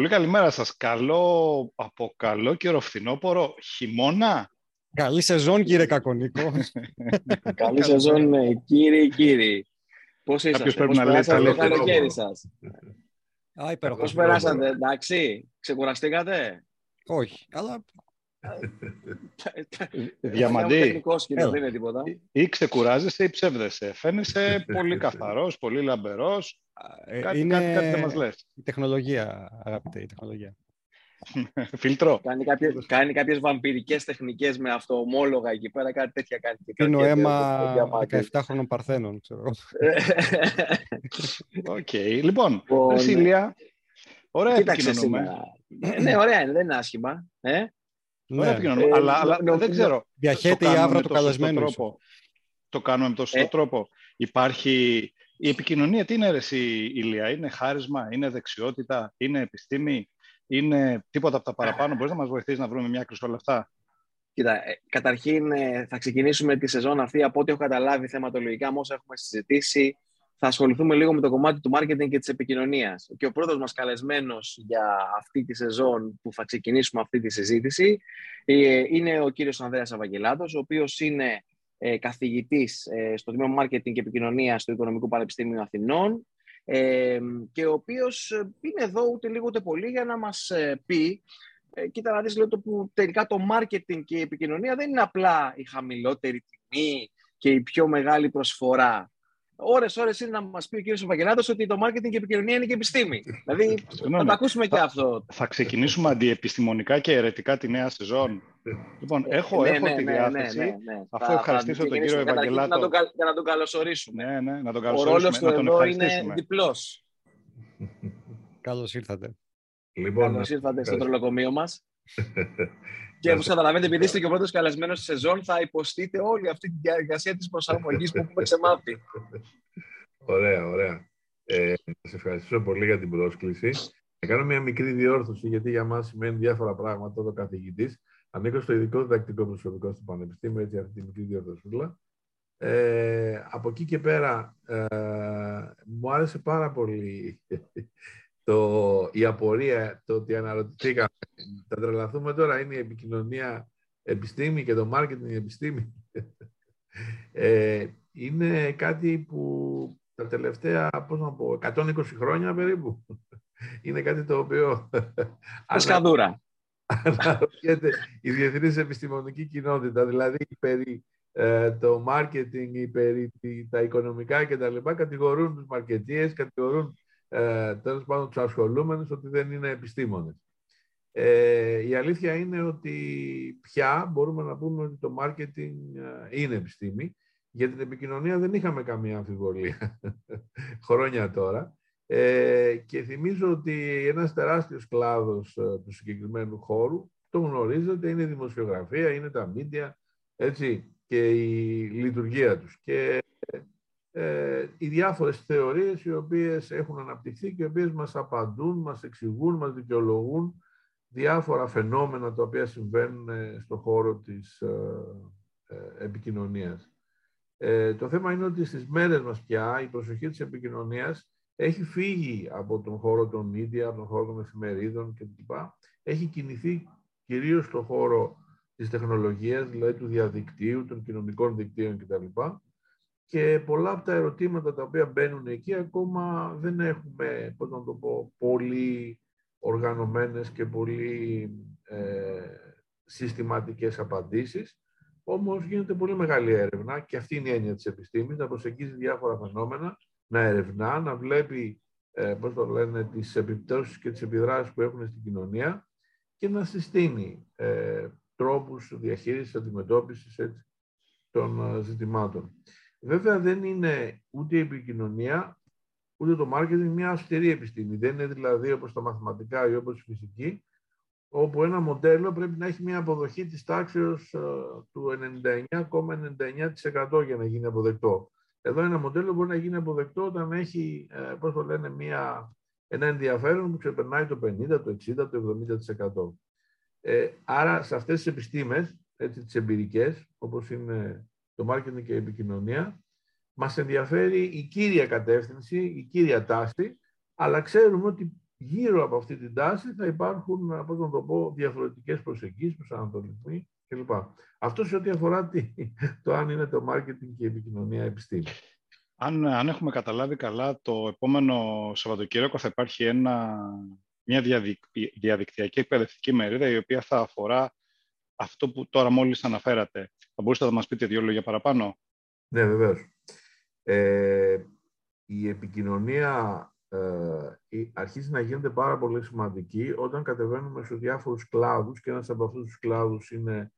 Πολύ καλημέρα σας. Καλό, από καλό καιρό φθινόπωρο, χειμώνα. Καλή σεζόν κύριε Κακονίκο. Καλή σεζόν ναι, κύριοι κύριοι. Πώς είσαστε, Κάποιος πρέπει πώς να λέει περάσατε το καλό καλοκαίρι σας; Α, υπέροχο. Πώς περάσατε, εντάξει, ξεκουραστήκατε; Όχι, αλλά Διαμαντή, Ένα τεχνικό σκηνό, Έλα. δεν είναι τίποτα. ή ξεκουράζεσαι ή ψεύδεσαι. Φαίνεσαι πολύ καθαρός, πολύ λαμπερός. ε, Κάτι, είναι κάτι, κάτι δεν μας λες. η τεχνολογία, αγαπητέ, η τεχνολογία. Φίλτρο. Κάνει, κάποιες, κάνει κάποιες βαμπυρικές τεχνικές με αυτοομόλογα εκεί πέρα, κάτι τέτοια κάνει. και Πίνω κρατιέται αίμα το διαμάτι. 17χρονων παρθένων, ξέρω εγώ. Οκ. Λοιπόν, Λοιπόν, ρε Σίλια, ωραία Κοίταξε επικοινωνούμε. σήμερα. ναι, ωραία είναι, δεν είναι άσχημα. Ε? Ωραία Ναι, επικοινωνούμε. Ε, αλλά, αλλά νο- δεν νο- ξέρω. διαχέεται το η κάνουμε αύρα με του το σωστό καλεσμένου. ίσως. τρόπο. Το κάνουμε με τον σωστό Ε. τρόπο. Υπάρχει η επικοινωνία, τι είναι ρε εσύ, Ηλία, είναι χάρισμα, είναι δεξιότητα, είναι επιστήμη, είναι τίποτα από τα παραπάνω; Μπορείς να μας βοηθήσεις να βρούμε μια άκρη σε όλα αυτά; Κοίτα, ε, καταρχήν ε, θα ξεκινήσουμε τη σεζόν αυτή από ό,τι έχω καταλάβει θεματολογικά με όσα έχουμε συζητήσει. Θα ασχοληθούμε λίγο με το κομμάτι του marketing και της επικοινωνίας. Και ο πρώτος μας καλεσμένος για αυτή τη σεζόν που θα ξεκινήσουμε αυτή τη συζήτηση ε, είναι ο κύριος Ανδρέας Αβαγγελάτος, ο οποίος είναι ε, καθηγητής ε, στο Τμήμα Marketing και Επικοινωνίας του Οικονομικού Πανεπιστήμιου Αθηνών ε, και ο οποίος ε, είναι εδώ ούτε λίγο ούτε πολύ για να μας ε, πει ε, κοίτα να δεις λέω, το που τελικά το marketing και η επικοινωνία δεν είναι απλά η χαμηλότερη τιμή και η πιο μεγάλη προσφορά. Ώρες, ώρες είναι να μας πει ο κύριος Ευαγγελάτος ότι το marketing και η επικοινωνία είναι και επιστήμη. δηλαδή θα Συγγνώμη, το ακούσουμε και αυτό. θα ξεκινήσουμε αντιεπιστημονικά και αιρετικά τη νέα σεζόν. Λοιπόν, έχω, Ναι, έχω ναι, τη ναι, διάθεση. ναι, ναι, ναι. Αφού Θα- ευχαριστήσω θα τον κύριο ξεκινήσουμε καταρχήν Ευαγγελάτο. Να τον, καλ- για να τον καλωσορίσουμε. Ναι, ναι, να τον ο ρόλος καλωσορίσουμε, του να τον εδώ είναι ευχαριστήσουμε. διπλός. Καλώς ήρθατε. Λοιπόν, Καλώς ήρθατε στο ευχαριστώ. τρολοκομείο μας. Και όπως καταλαβαίνετε, επειδή είστε και ο πρώτος καλεσμένος στη σεζόν, θα υποστείτε όλη αυτή τη διαδικασία της προσαρμογής που έχουμε ξεμάθει. Ωραία, ωραία. Ε, να σε ευχαριστήσω πολύ για την πρόσκληση. Θα κάνω μια μικρή διόρθωση, γιατί για μας σημαίνει διάφορα πράγματα το καθηγητής. Ανήκω στο ειδικό διδακτικό προσωπικό στο Πανεπιστήμιο, έτσι αυτή τη μικρή διορθωσούλα. Ε, από εκεί και πέρα, ε, μου άρεσε πάρα πολύ το, η απορία, το ότι αναρωτηθήκαμε. Θα τρελαθούμε τώρα, είναι η επικοινωνία επιστήμη και το marketing επιστήμη. Ε, είναι κάτι που τα τελευταία, πώς να πω, 120 χρόνια περίπου. Είναι κάτι το οποίο Ασκαδούρα. αναρωτιέται η διεθνής επιστημονική κοινότητα, δηλαδή περί ε, το marketing, περί τη- τα οικονομικά κτλ. κατηγορούν τους μαρκετίες, κατηγορούν ε, τέλος πάντων τους ασχολούμενους ότι δεν είναι επιστήμονες. Ε, η αλήθεια είναι ότι πια μπορούμε να πούμε ότι το marketing ε, είναι επιστήμη. Για την επικοινωνία δεν είχαμε καμία αμφιβολία χρόνια τώρα. Ε, και θυμίζω ότι ένας τεράστιος κλάδος ε, του συγκεκριμένου χώρου, το γνωρίζετε, είναι η δημοσιογραφία, είναι τα media, έτσι, και η λειτουργία τους. Και ε, οι διάφορες θεωρίες οι οποίες έχουν αναπτυχθεί και οι οποίες μας απαντούν, μας εξηγούν, μας δικαιολογούν διάφορα φαινόμενα τα οποία συμβαίνουν ε, στον χώρο της ε, ε, επικοινωνίας. Ε, το θέμα είναι ότι στις μέρες μας πια η προσοχή της επικοινωνίας έχει φύγει από τον χώρο των media, από τον χώρο των εφημερίδων κλπ. Έχει κινηθεί κυρίως στον χώρο της τεχνολογίας, δηλαδή του διαδικτύου, των κοινωνικών δικτύων κτλ. Και πολλά από τα ερωτήματα τα οποία μπαίνουν εκεί ακόμα δεν έχουμε, πώς να το πω, πολύ οργανωμένες και πολύ ε, συστηματικές απαντήσεις. Όμως γίνεται πολύ μεγάλη έρευνα και αυτή είναι η έννοια της επιστήμης, να προσεγγίζει διάφορα φαινόμενα, να ερευνά, να βλέπει ε, πώς το λένε, τις επιπτώσεις και τις επιδράσεις που έχουν στην κοινωνία και να συστήνει ε, τρόπους διαχείρισης, αντιμετώπισης έτσι, των ε, ζητημάτων. Βέβαια δεν είναι ούτε η επικοινωνία, ούτε το marketing μια αυστηρή επιστήμη. Δεν είναι δηλαδή όπως τα μαθηματικά ή όπως η φυσική, όπου ένα μοντέλο πρέπει να έχει μια αποδοχή της τάξεως ε, του 99,99% για να γίνει αποδεκτό. Εδώ ένα μοντέλο μπορεί να γίνει αποδεκτό όταν έχει, ε, πώς το λένε, μια, ένα ενδιαφέρον που ξεπερνάει το 50, το 60, το 70%. Ε, άρα σε αυτές τις επιστήμες, έτσι, τις εμπειρικές, όπως είναι το marketing και η επικοινωνία, μας ενδιαφέρει η κύρια κατεύθυνση, η κύρια τάση, αλλά ξέρουμε ότι γύρω από αυτή την τάση θα υπάρχουν, πώς να το πω, διαφορετικές προσεγγίσεις, προσανατολισμοί κλπ. Αυτό σε ό,τι αφορά το αν είναι το marketing και η επικοινωνία επιστήμη. Αν, αν έχουμε καταλάβει καλά, το επόμενο Σαββατοκύριακο θα υπάρχει ένα, μια διαδικτυακή εκπαιδευτική μερίδα η οποία θα αφορά αυτό που τώρα μόλις αναφέρατε. Θα μπορούσατε να μας πείτε δύο λόγια παραπάνω; Ναι, βεβαίως. Ε, η επικοινωνία ε, αρχίζει να γίνεται πάρα πολύ σημαντική όταν κατεβαίνουμε σε διάφορους κλάδους και ένας από αυτούς τους κλάδους είναι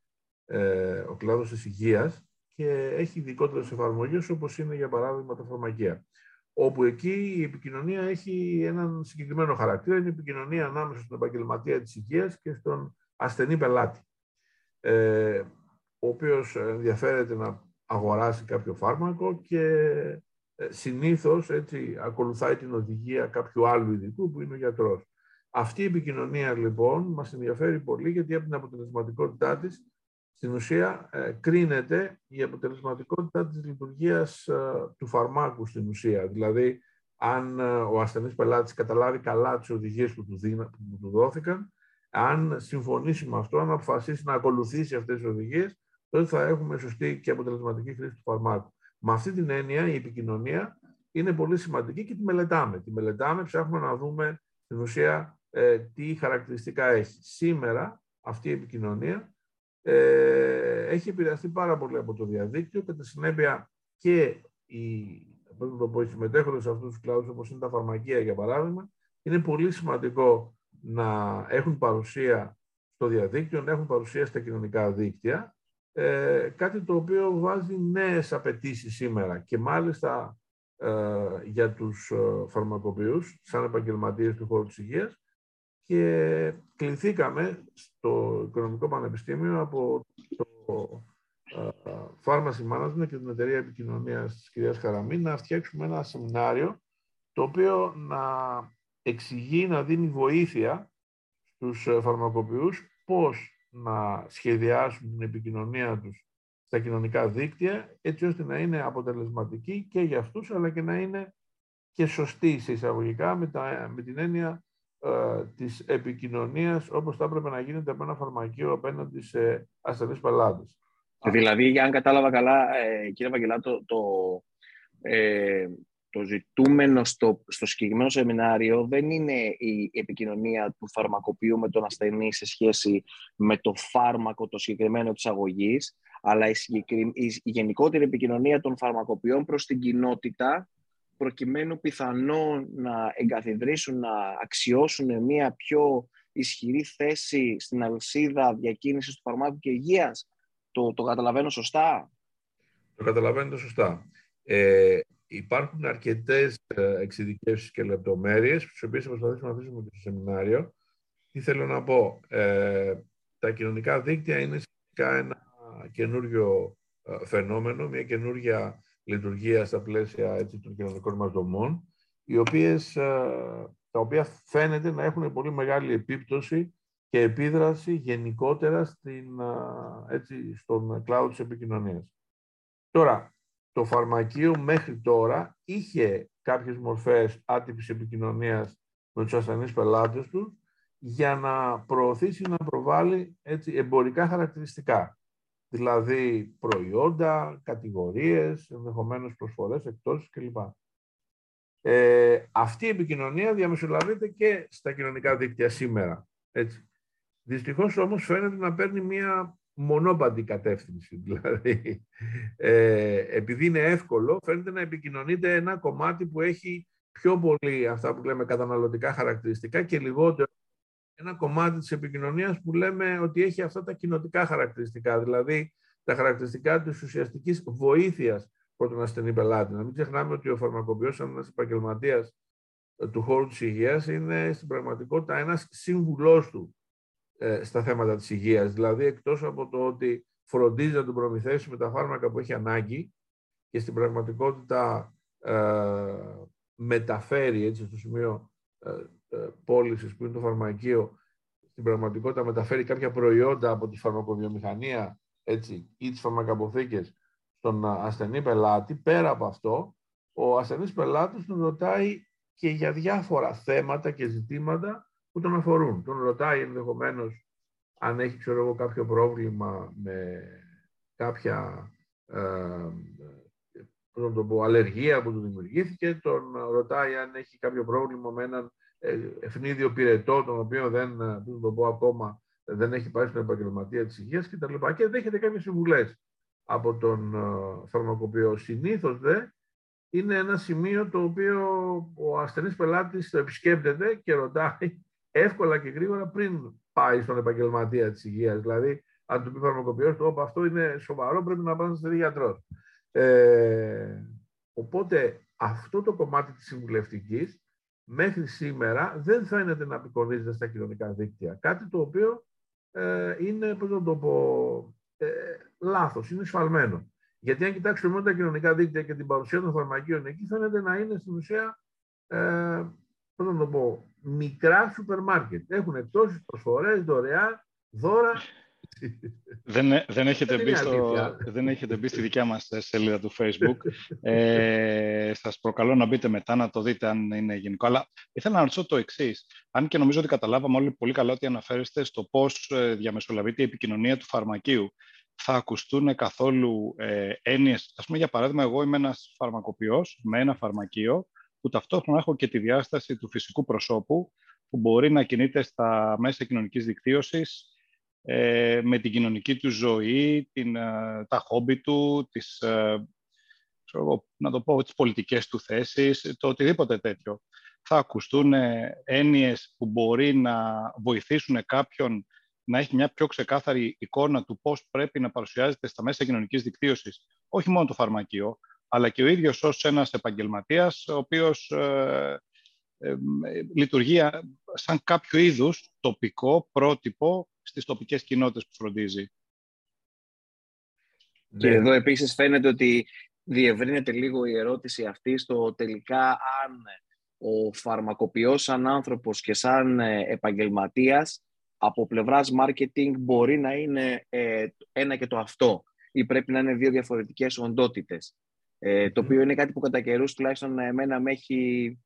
ε, ο κλάδος της υγείας και έχει ειδικότερες εφαρμογές όπως είναι για παράδειγμα τα φαρμακεία. Όπου εκεί η επικοινωνία έχει έναν συγκεκριμένο χαρακτήρα, είναι η επικοινωνία ανάμεσα στον επαγγελματία της υγείας και στον ασθενή πελάτη, ε, ο οποίος ενδιαφέρεται να αγοράσει κάποιο φάρμακο και ε, συνήθως έτσι, ακολουθάει την οδηγία κάποιου άλλου ειδικού που είναι ο γιατρός. Αυτή η επικοινωνία λοιπόν μας ενδιαφέρει πολύ γιατί από την αποτελεσματικότητά της στην ουσία ε, κρίνεται η αποτελεσματικότητα της λειτουργίας ε, του φαρμάκου στην ουσία. Δηλαδή, αν ο ασθενής πελάτης καταλάβει καλά τις οδηγίες που του, που του δόθηκαν, αν συμφωνήσει με αυτό, αν αποφασίσει να ακολουθήσει αυτές τις οδηγίες, τότε θα έχουμε σωστή και αποτελεσματική χρήση του φαρμάκου. Με αυτή την έννοια η επικοινωνία είναι πολύ σημαντική και τη μελετάμε. Τη μελετάμε, ψάχνουμε να δούμε στην ουσία ε, τι χαρακτηριστικά έχει. Σήμερα αυτή η επικοινωνία ε, έχει επηρεαστεί πάρα πολύ από το διαδίκτυο και τα συνέπεια και οι, το πω, οι συμμετέχοντες σε αυτούς τους κλάδους όπως είναι τα φαρμακεία για παράδειγμα είναι πολύ σημαντικό να έχουν παρουσία στο διαδίκτυο, να έχουν παρουσία στα κοινωνικά δίκτυα ε, κάτι το οποίο βάζει νέες απαιτήσεις σήμερα και μάλιστα ε, για τους ε, φαρμακοποιούς σαν επαγγελματίες του χώρου της υγείας. Και κληθήκαμε στο Οικονομικό Πανεπιστήμιο από το ε, Pharmacy Management και την εταιρεία επικοινωνίας της κυρίας Χαραμή να φτιάξουμε ένα σεμινάριο το οποίο να εξηγεί, να δίνει βοήθεια στους ε, φαρμακοποιούς πώς να σχεδιάσουν την επικοινωνία τους στα κοινωνικά δίκτυα, έτσι ώστε να είναι αποτελεσματική και για αυτούς, αλλά και να είναι και σωστή σε εισαγωγικά με, τα, με την έννοια ε, της επικοινωνίας όπως θα έπρεπε να γίνεται από ένα φαρμακείο απέναντι σε ασθενείς πελάτες. Δηλαδή, αν κατάλαβα καλά, ε, κύριε Βαγγελάτο, το, ε, το ζητούμενο στο, στο συγκεκριμένο σεμινάριο δεν είναι η επικοινωνία του φαρμακοποιού με τον ασθενή σε σχέση με το φάρμακο το συγκεκριμένο της αγωγής, αλλά η, η, γενικότερη επικοινωνία των φαρμακοποιών προς την κοινότητα προκειμένου πιθανόν να εγκαθιδρύσουν, να αξιώσουν μια πιο ισχυρή θέση στην αλυσίδα διακίνησης του φαρμάκου και υγείας. Το, το καταλαβαίνω σωστά; Το καταλαβαίνετε σωστά. Ε, Υπάρχουν αρκετές ε, εξειδικεύσεις και λεπτομέρειες, τις οποίες θα προσπαθήσουμε να αφήσουμε και στο σεμινάριο. Τι θέλω να πω. Ε, τα κοινωνικά δίκτυα είναι σχετικά ένα καινούριο ε, φαινόμενο, μια καινούργια λειτουργία στα πλαίσια έτσι, των κοινωνικών μας δομών, οι οποίες, τα οποία φαίνεται να έχουν πολύ μεγάλη επίπτωση και επίδραση γενικότερα στην, έτσι, στον κλάδο της επικοινωνίας. Τώρα, το φαρμακείο μέχρι τώρα είχε κάποιες μορφές άτυπης επικοινωνίας με τους ασθενείς πελάτες τους για να προωθήσει, να προβάλλει έτσι, εμπορικά χαρακτηριστικά. Δηλαδή προϊόντα, κατηγορίες, ενδεχομένως προσφορές, εκτός κλπ. Ε, αυτή η επικοινωνία διαμεσολαβείται και στα κοινωνικά δίκτυα σήμερα. Έτσι. Δυστυχώς όμως φαίνεται να παίρνει μια μονόπαντη κατεύθυνση. Δηλαδή, ε, επειδή είναι εύκολο, φαίνεται να επικοινωνείται ένα κομμάτι που έχει πιο πολύ αυτά που λέμε καταναλωτικά χαρακτηριστικά και λιγότερο ένα κομμάτι της επικοινωνίας που λέμε ότι έχει αυτά τα κοινοτικά χαρακτηριστικά, δηλαδή τα χαρακτηριστικά της ουσιαστικής βοήθειας προς τον ασθενή πελάτη. Να μην ξεχνάμε ότι ο φαρμακοποιός, σαν ένας επαγγελματίας του χώρου της υγείας, είναι στην πραγματικότητα ένας σύμβουλός του ε, στα θέματα της υγείας. Δηλαδή, εκτός από το ότι φροντίζει να τον προμηθέσει με τα φάρμακα που έχει ανάγκη και στην πραγματικότητα ε, μεταφέρει έτσι, στο σημείο ε, ε, πώλησης που είναι το φαρμακείο, στην πραγματικότητα μεταφέρει κάποια προϊόντα από τη φαρμακοβιομηχανία έτσι, ή τις φαρμακαποθήκες στον ασθενή πελάτη. Πέρα από αυτό, ο ασθενής πελάτης του ρωτάει και για διάφορα θέματα και ζητήματα που τον αφορούν. Τον ρωτάει ενδεχομένως αν έχει ξέρω εγώ, κάποιο πρόβλημα με κάποια ε, το πω, αλλεργία που του δημιουργήθηκε, τον ρωτάει αν έχει κάποιο πρόβλημα με έναν ε, ευνίδιο πυρετό, τον οποίο δεν, ε, το πω ακόμα, δεν έχει πάει στην επαγγελματία της υγείας κτλ. Και, και δέχεται κάποιες συμβουλές από τον ε, φαρμακοποιό. Συνήθως δε είναι ένα σημείο το οποίο ο ασθενής πελάτης το επισκέπτεται και ρωτάει εύκολα και γρήγορα πριν πάει στον επαγγελματία της υγείας. Δηλαδή, αν του πει φαρμακοποιός του, αυτό είναι σοβαρό, πρέπει να πάνε στον γιατρός. Ε, οπότε, αυτό το κομμάτι της συμβουλευτικής μέχρι σήμερα δεν φαίνεται να απεικονίζεται στα κοινωνικά δίκτυα. Κάτι το οποίο ε, είναι, πώς να το πω, ε, λάθος, είναι σφαλμένο. Γιατί αν κοιτάξουμε μόνο τα κοινωνικά δίκτυα και την παρουσία των φαρμακείων εκεί, φαίνεται να είναι στην ουσία, ε, πώς να το πω, μικρά σούπερ μάρκετ. Έχουν εκτός προσφορές, δωρεά, δώρα δεν, δεν, έχετε μπει στο, δεν έχετε μπει στη δικιά μας σελίδα του Facebook. Ε, σας προκαλώ να μπείτε μετά να το δείτε αν είναι γενικό. Αλλά ήθελα να ρωτήσω το εξής. Αν και νομίζω ότι καταλάβαμε όλοι πολύ καλά ότι αναφέρεστε στο πώς ε, διαμεσολαβείται η επικοινωνία του φαρμακείου. Θα ακουστούν καθόλου ε, έννοιες. Ας πούμε, για παράδειγμα, εγώ είμαι ένας φαρμακοποιός με ένα φαρμακείο που ταυτόχρονα έχω και τη διάσταση του φυσικού προσώπου που μπορεί να κινείται στα μέσα κοινωνικής δικτύωσης, ε, με την κοινωνική του ζωή, την, ε, τα χόμπι του, τις, ε, να το πω, τις πολιτικές του θέσεις, το οτιδήποτε τέτοιο. Θα ακουστούν έννοιες που μπορεί να βοηθήσουν κάποιον να έχει μια πιο ξεκάθαρη εικόνα του πώς πρέπει να παρουσιάζεται στα μέσα κοινωνικής δικτύωσης, όχι μόνο το φαρμακείο, αλλά και ο ίδιος ως ένας επαγγελματίας, ο οποίος λειτουργεί σαν κάποιο είδους τοπικό πρότυπο στις τοπικές κοινότητες που φροντίζει. Και ναι. εδώ επίσης φαίνεται ότι διευρύνεται λίγο η ερώτηση αυτή στο τελικά αν ο φαρμακοποιός σαν άνθρωπος και σαν ε, επαγγελματίας από πλευράς marketing μπορεί να είναι ε, ένα και το αυτό ή πρέπει να είναι δύο διαφορετικές οντότητες. Ε, το οποίο είναι κάτι που κατά καιρούς τουλάχιστον εμένα με έχει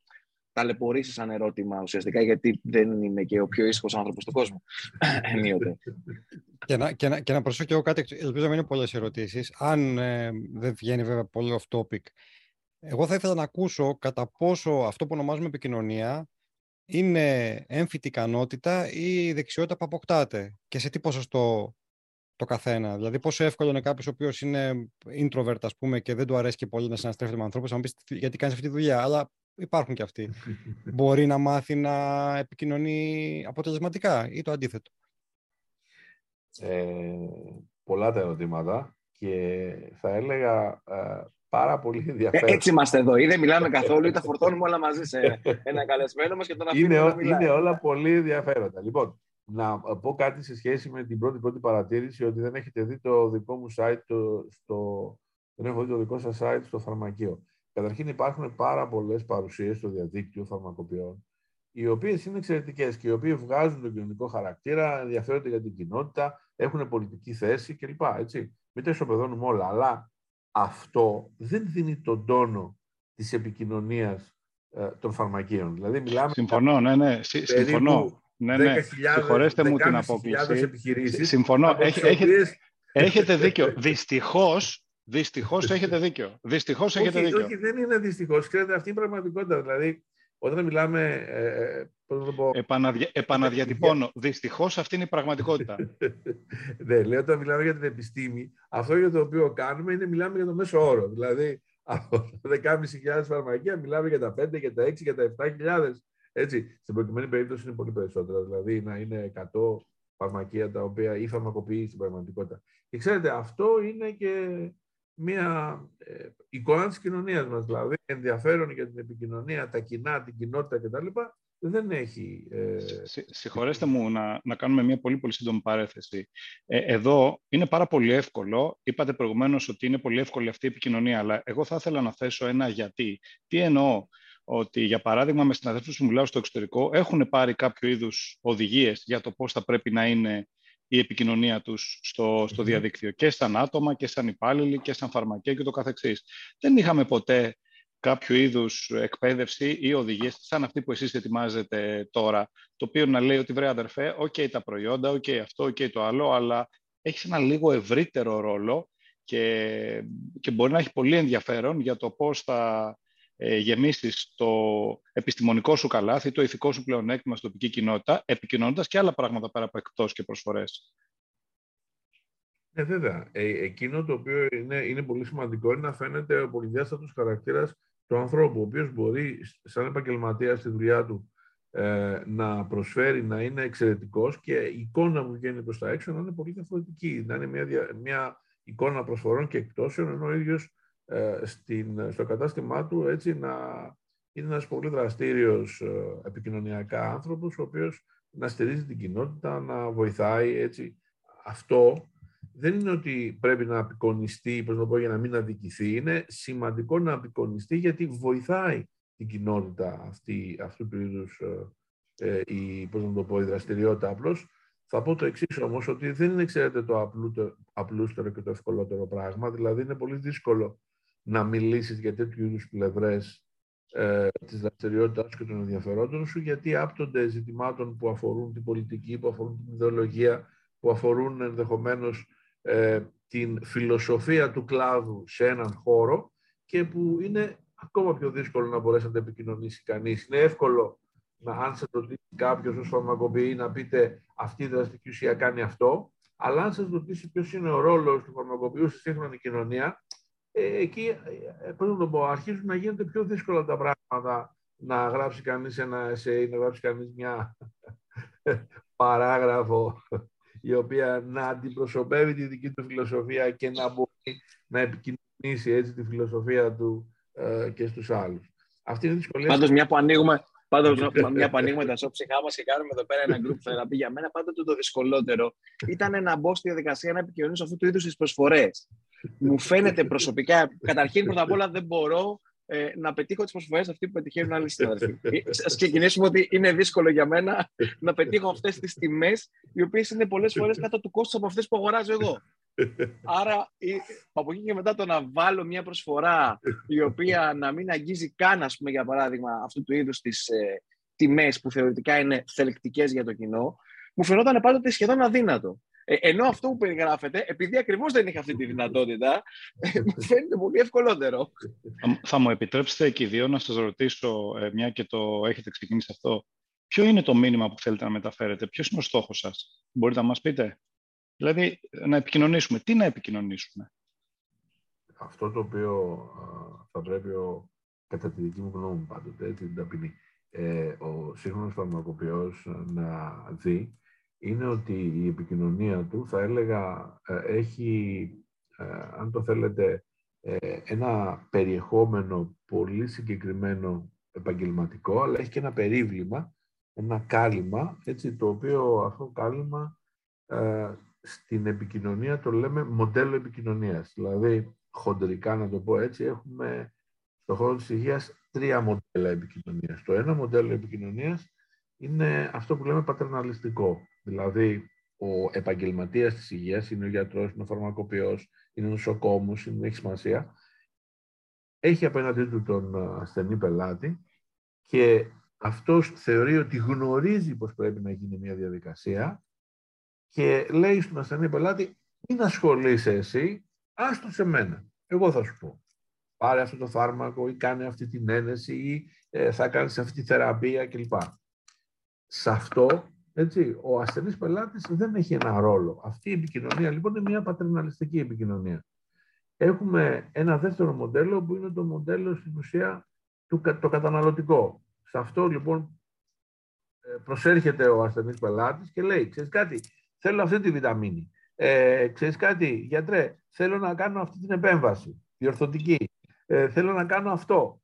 ταλαιπωρήσει σαν ερώτημα ουσιαστικά, γιατί δεν είμαι και ο πιο ήσυχος άνθρωπος του κόσμου. Ενίοτε. και, να, και, να, και να προσθέσω και εγώ κάτι, ελπίζω να μην είναι πολλές ερωτήσεις. Αν ε, δεν βγαίνει βέβαια πολύ off topic, εγώ θα ήθελα να ακούσω κατά πόσο αυτό που ονομάζουμε επικοινωνία είναι έμφυτη ικανότητα ή δεξιότητα που αποκτάτε και σε τι ποσοστό το καθένα. Δηλαδή, πόσο εύκολο είναι κάποιος ο οποίος είναι introvert, ας πούμε, και δεν του αρέσει και πολύ να συναστρέφεται με ανθρώπους, να μου πεις γιατί κάνεις αυτή τη δουλειά. Αλλά υπάρχουν και αυτοί. Μπορεί να μάθει να επικοινωνεί αποτελεσματικά ή το αντίθετο. Ε, πολλά τα ερωτήματα και θα έλεγα ε, πάρα πολύ ε, ενδιαφέρον. έτσι είμαστε εδώ. Ή δεν μιλάμε καθόλου ή τα φορτώνουμε όλα μαζί σε ένα καλεσμένο μας και τον αφήνουμε είναι, να μιλάει. Είναι όλα πολύ ενδιαφέροντα. Λοιπόν, να πω κάτι σε σχέση με την πρώτη πρώτη παρατήρηση ότι δεν έχετε δει το δικό μου site, το, στο, δεν έχω δει το δικό σας site στο φαρμακείο. Καταρχήν υπάρχουν πάρα πολλές παρουσίες στο διαδίκτυο φαρμακοποιών, οι οποίες είναι εξαιρετικές και οι οποίοι βγάζουν τον κοινωνικό χαρακτήρα, ενδιαφέρονται για την κοινότητα, έχουν πολιτική θέση κλπ. Έτσι. Μην τα ισοπεδώνουμε όλα, αλλά αυτό δεν δίνει τον τόνο της επικοινωνίας ε, των φαρμακείων. Δηλαδή μιλάμε συμφωνώ, ναι, ναι, συμφωνώ. Ναι, ναι. Συγχωρέστε μου την απόκληση. Συμφωνώ. Έχετε, έχετε δίκιο. Δυστυχώς, Δυστυχώς έχετε δίκιο. Δυστυχώς έχετε δίκιο. Όχι, δεν είναι δυστυχώς. Ξέρετε, αυτή είναι η πραγματικότητα. Δηλαδή, όταν μιλάμε. Ε, ε πώς το πω... Επαναδια... Επαναδιατυπώνω. Δυστυχώς αυτή είναι η πραγματικότητα. ναι, λέω όταν μιλάμε για την επιστήμη, αυτό για το οποίο κάνουμε είναι μιλάμε για το μέσο όρο. Δηλαδή, από 10.500 φαρμακεία μιλάμε για τα 5, για τα 6, για τα 7.000. Έτσι, στην προκειμένη περίπτωση είναι πολύ περισσότερα. Δηλαδή, να είναι 100 φαρμακεία τα οποία ή φαρμακοποιείς στην πραγματικότητα. Και ξέρετε, αυτό είναι και μια ε, εικόνα της κοινωνίας μας, δηλαδή ενδιαφέρον για την επικοινωνία, τα κοινά, την κοινότητα κτλ. Δεν έχει... Ε... Συγχωρέστε μου να, να κάνουμε μια πολύ πολύ σύντομη παρέθεση. Ε, εδώ είναι πάρα πολύ εύκολο. Είπατε προηγουμένως ότι είναι πολύ εύκολη αυτή η επικοινωνία, αλλά εγώ θα ήθελα να θέσω ένα γιατί. Τι εννοώ, ότι για παράδειγμα με συναδέλφους που μιλάω στο εξωτερικό έχουν πάρει κάποιο είδους οδηγίες για το πώς θα πρέπει να είναι η επικοινωνία τους στο, στο διαδίκτυο και σαν άτομα και σαν υπάλληλοι και σαν φαρμακεία και το καθεξής. Δεν είχαμε ποτέ κάποιο είδους εκπαίδευση ή οδηγίες, σαν αυτή που εσείς ετοιμάζετε τώρα, το οποίο να λέει ότι βρε αδερφέ, okay, τα προϊόντα, okay, αυτό, okay, το άλλο, αλλά έχεις ένα λίγο ευρύτερο ρόλο και, και μπορεί να έχει πολύ ενδιαφέρον για το πώς θα ε, γεμίσεις το επιστημονικό σου καλάθι, το ηθικό σου πλεονέκτημα στην τοπική κοινότητα, επικοινωνώντας και άλλα πράγματα πέρα από εκτός και προσφορές. Ναι, βέβαια. Ε, εκείνο το οποίο είναι, είναι πολύ σημαντικό είναι να φαίνεται ο πολυδιάστατος χαρακτήρας του ανθρώπου, ο οποίος μπορεί σαν επαγγελματία στη δουλειά του ε, να προσφέρει, να είναι εξαιρετικός και η εικόνα που βγαίνει προς τα έξω να είναι πολύ διαφορετική, να είναι μια, μια εικόνα προσφορών και εκτόσεων, ενώ ο ίδιος ε, στην, στο κατάστημά του έτσι να είναι ένας πολύ δραστήριος ε, επικοινωνιακά άνθρωπος, ο οποίος να στηρίζει την κοινότητα, να βοηθάει έτσι. Αυτό δεν είναι ότι πρέπει να απεικονιστεί, πώς να πω, για να μην αδικηθεί. Είναι σημαντικό να απεικονιστεί γιατί βοηθάει την κοινότητα αυτή, αυτού του είδους ε, ε, η, πώς να το πω, η δραστηριότητα. Απλώς θα πω το εξής όμως, ότι δεν είναι, ξέρετε, το απλούστερο και το ευκολότερο πράγμα. Δηλαδή, είναι πολύ δύσκολο να μιλήσεις για τέτοιου είδους πλευρές ε, της δραστηριότητάς και των ενδιαφερόντων σου, γιατί άπτονται ζητημάτων που αφορούν την πολιτική, που αφορούν την ιδεολογία, που αφορούν ενδεχομένως ε, την φιλοσοφία του κλάδου σε έναν χώρο και που είναι ακόμα πιο δύσκολο να μπορέσει να τα επικοινωνήσει κανείς. Είναι εύκολο να, αν σε ρωτήσει κάποιος ως φαρμακοποιή να πείτε αυτή η δραστική ουσία κάνει αυτό, αλλά αν σας ρωτήσει ποιος είναι ο ρόλος του φαρμακοποιού στη σύγχρονη κοινωνία, ε, εκεί ε, πώς να το πω, αρχίζουν να γίνονται πιο δύσκολα τα πράγματα να γράψει κανείς ένα essay, να γράψει κανείς μια παράγραφο η οποία να αντιπροσωπεύει τη δική του φιλοσοφία και να μπορεί να επικοινωνήσει έτσι τη φιλοσοφία του ε, και στους άλλους. Αυτή είναι η δυσκολία. Πάντως, μια που ανοίγουμε, Πάντως, μια που ανοίγουμε τα ψυχά μας και κάνουμε εδώ πέρα ένα group therapy, για μένα πάντοτε το δυσκολότερο ήταν να μπω στη διαδικασία να επικοινωνήσω αυτού του είδους τις προσφορές. Μου φαίνεται προσωπικά, καταρχήν πρώτα απ' όλα δεν μπορώ ε, να πετύχω τις προσφορές αυτοί που πετυχαίνουν άλλοι συνάδελφοι. Ε, Α ξεκινήσουμε ότι είναι δύσκολο για μένα να πετύχω αυτές τις τιμές, οι οποίες είναι πολλές φορές κάτω του κόστους από αυτές που αγοράζω εγώ. Άρα, από εκεί και μετά το να βάλω μια προσφορά η οποία να μην αγγίζει καν, ας πούμε, για παράδειγμα, αυτού του είδους τις ε, τιμές που θεωρητικά είναι θελεκτικές για το κοινό, μου φαινόταν πάντοτε σχεδόν αδύνατο. Ε, ενώ αυτό που περιγράφεται, επειδή ακριβώς δεν είχε αυτή τη δυνατότητα, ε, μου φαίνεται πολύ ευκολότερο. Θα μου επιτρέψετε και οι δύο να σας ρωτήσω, ε, μια και το έχετε ξεκινήσει αυτό, ποιο είναι το μήνυμα που θέλετε να μεταφέρετε, ποιος είναι ο στόχος σας, μπορείτε να μας πείτε; Δηλαδή, να επικοινωνήσουμε. Τι να επικοινωνήσουμε; Αυτό το οποίο θα πρέπει, ο, κατά τη δική μου γνώμη πάντοτε, την ταπεινή, ε, ο σύγχρονος φαρμακοποιός να δει, είναι ότι η επικοινωνία του, θα έλεγα, ε, έχει, ε, αν το θέλετε, ε, ένα περιεχόμενο πολύ συγκεκριμένο επαγγελματικό, αλλά έχει και ένα περίβλημα, ένα κάλυμα, έτσι, το οποίο αυτό κάλυμα στην επικοινωνία το λέμε μοντέλο επικοινωνίας. Δηλαδή, χοντρικά να το πω έτσι, έχουμε στο χώρο της υγείας τρία μοντέλα επικοινωνίας. Το ένα μοντέλο επικοινωνίας είναι αυτό που λέμε πατερναλιστικό. Δηλαδή, ο επαγγελματίας της υγείας, είναι ο γιατρός, είναι ο φαρμακοποιός, είναι ο νοσοκόμος, είναι, έχει σημασία, έχει απέναντί του τον ασθενή πελάτη και αυτός θεωρεί ότι γνωρίζει πώς πρέπει να γίνει μια διαδικασία και λέει στον ασθενή πελάτη μην ασχολείσαι εσύ, άστο σε μένα. Εγώ θα σου πω. Πάρε αυτό το φάρμακο ή κάνε αυτή την ένεση ή ε, θα κάνεις αυτή τη θεραπεία κλπ. Σε αυτό, έτσι, ο ασθενής πελάτης δεν έχει ένα ρόλο. Αυτή η επικοινωνία λοιπόν είναι μια πατερναλιστική επικοινωνία. Έχουμε ένα δεύτερο μοντέλο που είναι το μοντέλο στην ουσία του, το καταναλωτικό. Σε αυτό λοιπόν ε, προσέρχεται ο ασθενής πελάτης και λέει, ξέρεις κάτι, θέλω αυτή τη βιταμίνη. Ε, ξέρεις κάτι, γιατρέ, θέλω να κάνω αυτή την επέμβαση, διορθωτική. Ε, θέλω να κάνω αυτό.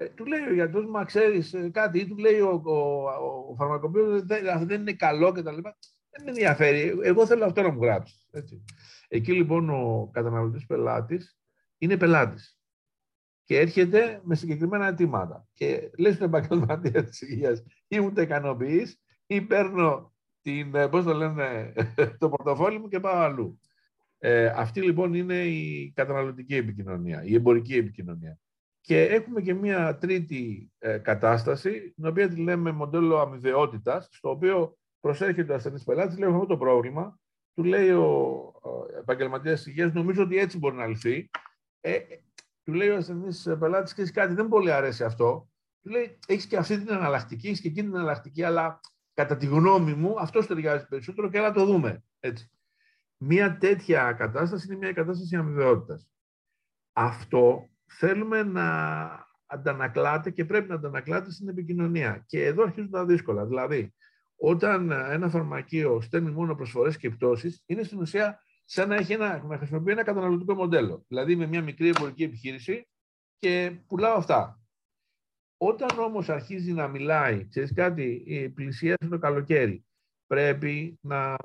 Ε, του λέει ο γιατρός, μα ξέρεις ε, κάτι, ή του λέει ο, ο, ο, ο φαρμακοποιός, δεν, δεν είναι καλό κτλ. Δεν με ενδιαφέρει, εγώ θέλω αυτό να μου γράψεις. Έτσι. Εκεί λοιπόν ο καταναλωτής πελάτης είναι πελάτης και έρχεται με συγκεκριμένα αιτήματα. Και λέει στον επαγγελματία της υγείας, ή μου τα ικανοποιεί, ή παίρνω την, ε, πώς το λένε, το πορτοφόλι μου και πάω αλλού. Ε, αυτή λοιπόν είναι η καταναλωτική επικοινωνία, η εμπορική επικοινωνία. Και έχουμε και μία τρίτη ε, κατάσταση, την οποία τη λέμε μοντέλο αμοιβαιότητας, στο οποίο προσέρχεται ο ασθενής πελάτης, λέει αυτό το πρόβλημα, του λέει ο, ο επαγγελματίας υγείας, νομίζω ότι έτσι μπορεί να λυθεί. Ε, του λέει ο ασθενής πελάτης, και κάτι, δεν πολύ αρέσει αυτό. Του λέει, έχεις και αυτή την εναλλακτική, έχεις και εκείνη την εναλλακτική, αλλά κατά τη γνώμη μου αυτό ταιριάζει περισσότερο και να το δούμε. Έτσι. Μία τέτοια κατάσταση είναι μια κατάσταση αμοιβαιότητας. Αυτό θέλουμε να αντανακλάται και πρέπει να αντανακλάται στην επικοινωνία. Και εδώ αρχίζουν τα δύσκολα. Δηλαδή, όταν ένα φαρμακείο στέλνει μόνο προσφορές και πτώσεις, είναι στην ουσία σαν να, έχει ένα, να χρησιμοποιεί ένα καταναλωτικό μοντέλο. Δηλαδή, με μια μικρή εμπορική επιχείρηση και πουλάω αυτά. Όταν όμως αρχίζει να μιλάει, ξέρεις κάτι, πλησιάζει το καλοκαίρι, πρέπει να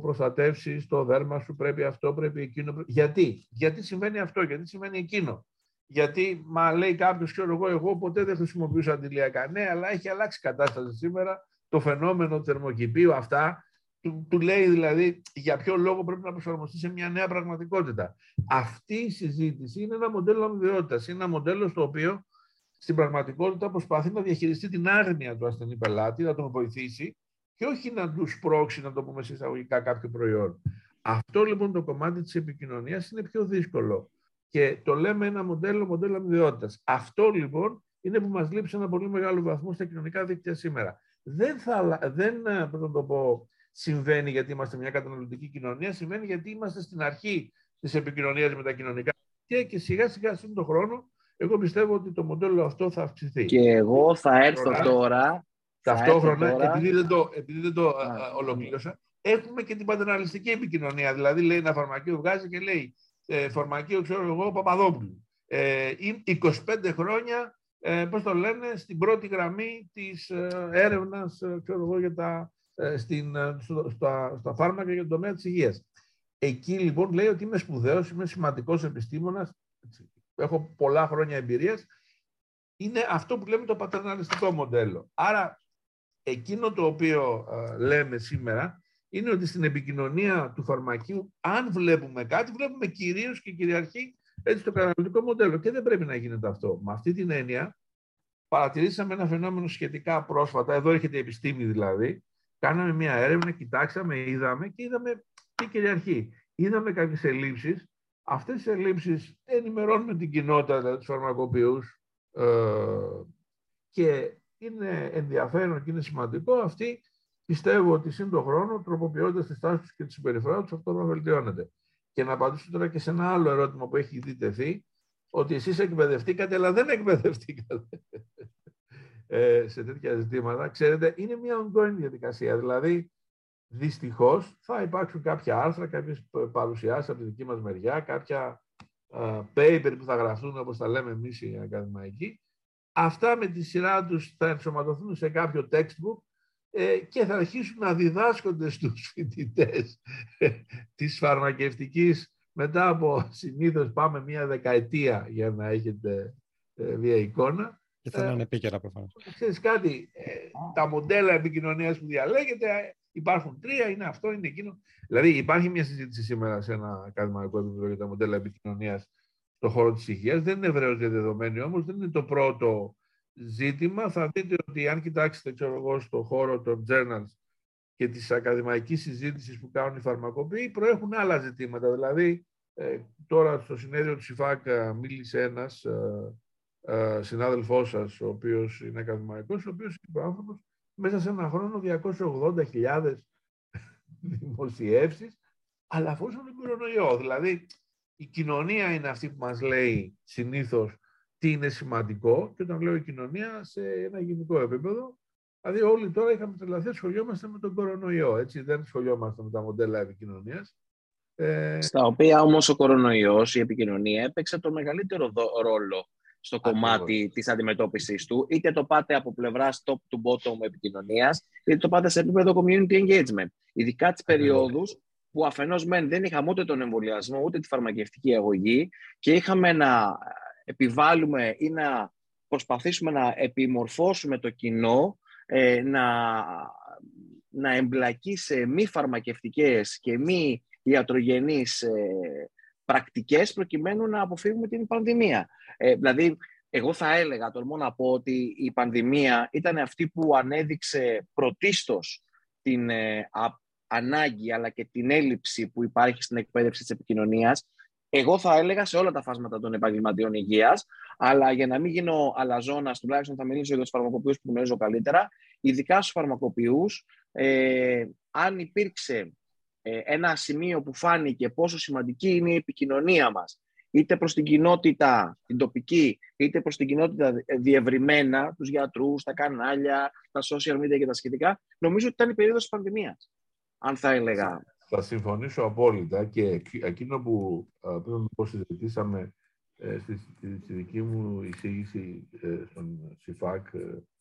προστατεύσεις το δέρμα σου, πρέπει αυτό, πρέπει εκείνο. Γιατί, γιατί συμβαίνει αυτό, γιατί συμβαίνει εκείνο. Γιατί, μα λέει κάποιος, ξέρω εγώ, εγώ ποτέ δεν χρησιμοποιούσα αντιλιακά. Ναι, αλλά έχει αλλάξει κατάσταση σήμερα. Το φαινόμενο θερμοκηπίου, αυτά, του, του λέει δηλαδή για ποιο λόγο πρέπει να προσαρμοστεί σε μια νέα πραγματικότητα. Αυτή η συζήτηση είναι ένα μοντέλο αμοιβαιότητας. Είναι ένα μοντέλο στο οποίο στην πραγματικότητα προσπαθεί να διαχειριστεί την άγνοια του ασθενή πελάτη, να τον βοηθήσει και όχι να τους πρόξει, να το πούμε εισαγωγικά, κάποιο προϊόν. Αυτό λοιπόν το κομμάτι της επικοινωνίας είναι πιο δύσκολο. Και το λέμε ένα μοντέλο, μοντέλο αμοιβαιότητας. Αυτό λοιπόν είναι που μας λείπει σε ένα πολύ μεγάλο βαθμό στα κοινωνικά δίκτυα σήμερα. Δεν, θα, δεν ε, να το πω, συμβαίνει γιατί είμαστε μια καταναλωτική κοινωνία, συμβαίνει γιατί είμαστε στην αρχή της επικοινωνίας με τα κοινωνικά δίκτυα και σιγά σιγά στον τον χρόνο εγώ πιστεύω ότι το μοντέλο αυτό θα αυξηθεί. Και εγώ θα έρθω τώρα. Ταυτόχρονα, τώρα... επειδή δεν το, επειδή δεν το ολοκλήρωσα, έχουμε και την πατερναλιστική επικοινωνία. Δηλαδή, λέει ένα φαρμακείο, βγάζει και λέει ε, φαρμακείο, ξέρω εγώ, Παπαδόπουλου. Ε, 25 χρόνια, ε, πώς το λένε, στην πρώτη γραμμή της ε, έρευνας, ε, ξέρω εγώ, για τα, ε, στην, ε, στα, στα φάρμακα για τον τομέα της υγείας. Εκεί λοιπόν λέει ότι είμαι σπουδαίος, είμαι σημαντικός επιστήμονας, έχω πολλά χρόνια εμπειρίας, είναι αυτό που λέμε το πατερναλιστικό μοντέλο. Άρα, εκείνο το οποίο ε, λέμε σήμερα είναι ότι στην επικοινωνία του φαρμακείου, αν βλέπουμε κάτι, βλέπουμε κυρίως και κυριαρχεί έτσι το καταναλωτικό μοντέλο και δεν πρέπει να γίνεται αυτό. Με αυτή την έννοια, παρατηρήσαμε ένα φαινόμενο σχετικά πρόσφατα, εδώ έρχεται η επιστήμη δηλαδή, κάναμε μια έρευνα, κοιτάξαμε, είδαμε και είδαμε τι κυριαρχεί. Είδαμε κάποιες ελλείψεις Αυτές οι ελλείψεις ενημερώνουν την κοινότητα, δηλαδή τους φαρμακοποιούς ε, και είναι ενδιαφέρον και είναι σημαντικό αυτοί πιστεύω ότι σύν τον χρόνο, τροποποιώντας τη στάση του και τη συμπεριφορά τους, αυτό θα βελτιώνεται. Και να απαντήσω τώρα και σε ένα άλλο ερώτημα που έχει ήδη τεθεί, ότι εσείς εκπαιδευτήκατε, αλλά δεν εκπαιδευτήκατε ε, σε τέτοια ζητήματα. Ξέρετε, είναι μια ongoing διαδικασία. Δηλαδή, Δυστυχώς θα υπάρξουν κάποια άρθρα, κάποιες παρουσιάσεις από τη δική μας μεριά, κάποια uh, paper που θα γραφτούν όπως τα λέμε εμείς οι ακαδημαϊκοί. Αυτά με τη σειρά τους θα ενσωματωθούν σε κάποιο textbook ε, και θα αρχίσουν να διδάσκονται στους φοιτητές ε, της φαρμακευτικής μετά από συνήθως πάμε μία δεκαετία για να έχετε ε, μία εικόνα. Και θα είναι επίκαιρα προφανώς. Ξέρεις κάτι, τα μοντέλα επικοινωνίας που διαλέγεται Υπάρχουν τρία, είναι αυτό, είναι εκείνο. Δηλαδή, υπάρχει μια συζήτηση σήμερα σε ένα ακαδημαϊκό επίπεδο για τα μοντέλα επικοινωνίας στον χώρο της υγείας. Δεν είναι ευρέως διαδεδομένη όμως, δεν είναι το πρώτο ζήτημα. Θα δείτε ότι αν κοιτάξετε, ξέρω εγώ, στον χώρο των journals και της ακαδημαϊκής συζήτησης που κάνουν οι φαρμακοποιοί, προέχουν άλλα ζητήματα. Δηλαδή, ε, τώρα στο συνέδριο του ΣΥΦΑΚ μίλησε ένας ε, ε, συνάδελφός σας, ο οποίος είναι ακαδημαϊκός, ο οποίος είπε άνθρωπος μέσα σε ένα χρόνο 280.000 δημοσιεύσεις, αλλά αφορούσαν τον κορονοϊό. Δηλαδή, η κοινωνία είναι αυτή που μας λέει συνήθως τι είναι σημαντικό και όταν λέω η κοινωνία σε ένα γενικό επίπεδο, δηλαδή όλοι τώρα είχαμε τρελαθεί, σχολιόμαστε με τον κορονοϊό, έτσι, δεν σχολιόμαστε με τα μοντέλα επικοινωνίας. Ε... Στα οποία όμως ο κορονοϊός, η επικοινωνία, έπαιξε το μεγαλύτερο ρόλο στο κομμάτι της αντιμετώπισης του, είτε το πάτε από πλευράς top to bottom επικοινωνίας, είτε το πάτε σε επίπεδο community engagement. Ειδικά τις περιόδους που αφενός μεν δεν είχαμε ούτε τον εμβολιασμό, ούτε τη φαρμακευτική αγωγή και είχαμε να επιβάλλουμε ή να προσπαθήσουμε να επιμορφώσουμε το κοινό ε, να, να εμπλακεί σε μη φαρμακευτικές και μη ιατρογενείς ε, πρακτικές προκειμένου να αποφύγουμε την πανδημία. Ε, δηλαδή, εγώ θα έλεγα, τολμώ να πω, ότι η πανδημία ήταν αυτή που ανέδειξε πρωτίστως την ε, ανάγκη αλλά και την έλλειψη που υπάρχει στην εκπαίδευση της επικοινωνίας. Εγώ θα έλεγα σε όλα τα φάσματα των επαγγελματιών υγείας, αλλά για να μην γίνω αλαζόνας, τουλάχιστον θα μιλήσω για τους φαρμακοποιούς που γνωρίζω καλύτερα. Ειδικά στους φαρμακοποιούς, ε, αν υπήρξε ε, ένα σημείο που φάνηκε πόσο σημαντική είναι η επικοινωνία μας, είτε προς την κοινότητα, την τοπική, είτε προς την κοινότητα διευρυμένα, τους γιατρούς, τα κανάλια, τα social media και τα σχετικά, νομίζω ότι ήταν η περίοδος της πανδημίας, αν θα έλεγα. Θα συμφωνήσω απόλυτα και εκείνο που πριν πω συζητήσαμε ε, στη, στη, δική μου εισήγηση ε, στον ΣΥΦΑΚ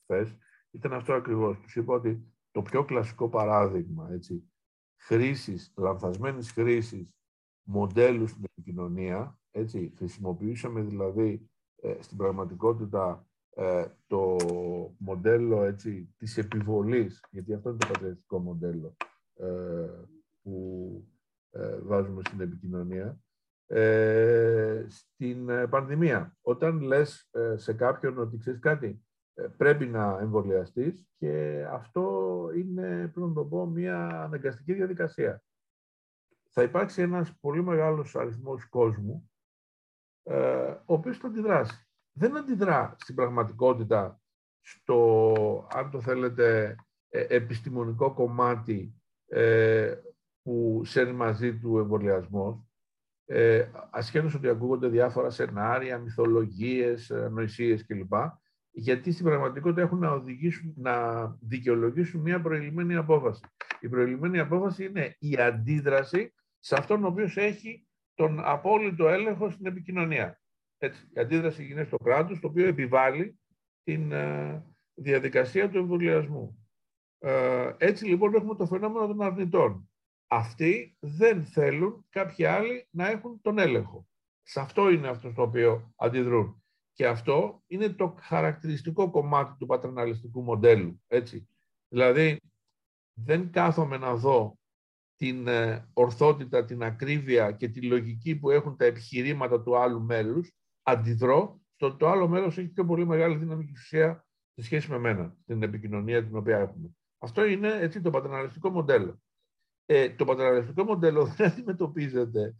ε, ήταν αυτό ακριβώς. Τους είπα ότι το πιο κλασικό παράδειγμα έτσι, χρήσης, λανθασμένης χρήσης μοντέλου στην επικοινωνία, έτσι, χρησιμοποιούσαμε δηλαδή ε, στην πραγματικότητα ε, το μοντέλο έτσι, της επιβολής, γιατί αυτό είναι το πατριωτικό μοντέλο ε, που βάζουμε στην επικοινωνία, στην πανδημία. Όταν λες σε κάποιον ότι ξέρεις κάτι, ε, πρέπει να εμβολιαστείς και αυτό είναι, πρέπει να το πω, μια αναγκαστική διαδικασία. Θα υπάρξει ένας πολύ μεγάλος αριθμός κόσμου ε, ο οποίος θα αντιδράσει. Δεν αντιδρά στην πραγματικότητα στο, αν το θέλετε, ε, επιστημονικό κομμάτι που σέρνει μαζί του εμβολιασμός. Ε, ασχέτως ότι ακούγονται διάφορα σενάρια, μυθολογίες, νοησίες κλπ γιατί στην πραγματικότητα έχουν να, οδηγήσουν, να δικαιολογήσουν μια προηγουμένη απόφαση. Η προηγουμένη απόφαση είναι η αντίδραση σε αυτόν ο οποίος έχει τον απόλυτο έλεγχο στην επικοινωνία. Έτσι, η αντίδραση γίνεται στο κράτος, το οποίο επιβάλλει την ε, διαδικασία του εμβολιασμού. Ε, έτσι λοιπόν έχουμε το φαινόμενο των αρνητών. Αυτοί δεν θέλουν κάποιοι άλλοι να έχουν τον έλεγχο. Σε αυτό είναι αυτός το οποίο αντιδρούν. Και αυτό είναι το χαρακτηριστικό κομμάτι του πατραναλιστικού μοντέλου. Έτσι. Δηλαδή, δεν κάθομαι να δω την ε, ορθότητα, την ακρίβεια και τη λογική που έχουν τα επιχειρήματα του άλλου μέλους, αντιδρώ στο ότι το άλλο μέλος έχει πιο πολύ μεγάλη δύναμη και ουσία σε σχέση με μένα, την επικοινωνία την οποία έχουμε. Αυτό είναι έτσι, το πατραναλιστικό μοντέλο. Ε, το πατραναλιστικό μοντέλο δεν αντιμετωπίζεται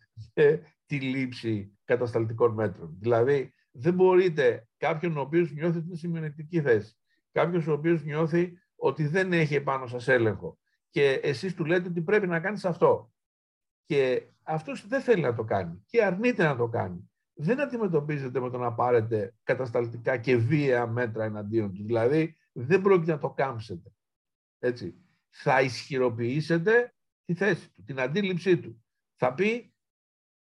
τη λήψη κατασταλτικών μέτρων. Δηλαδή, δεν μπορείτε κάποιον ο οποίος νιώθει την σημειονεκτική θέση, κάποιος ο οποίος νιώθει ότι δεν έχει επάνω σας έλεγχο και εσείς του λέτε ότι πρέπει να κάνεις αυτό. Και αυτός δεν θέλει να το κάνει και αρνείται να το κάνει. Δεν αντιμετωπίζετε με το να πάρετε κατασταλτικά και βία μέτρα εναντίον του. Δηλαδή, δεν πρόκειται να το κάμψετε. Έτσι. Θα ισχυροποιήσετε τη θέση του, την αντίληψή του. Θα πει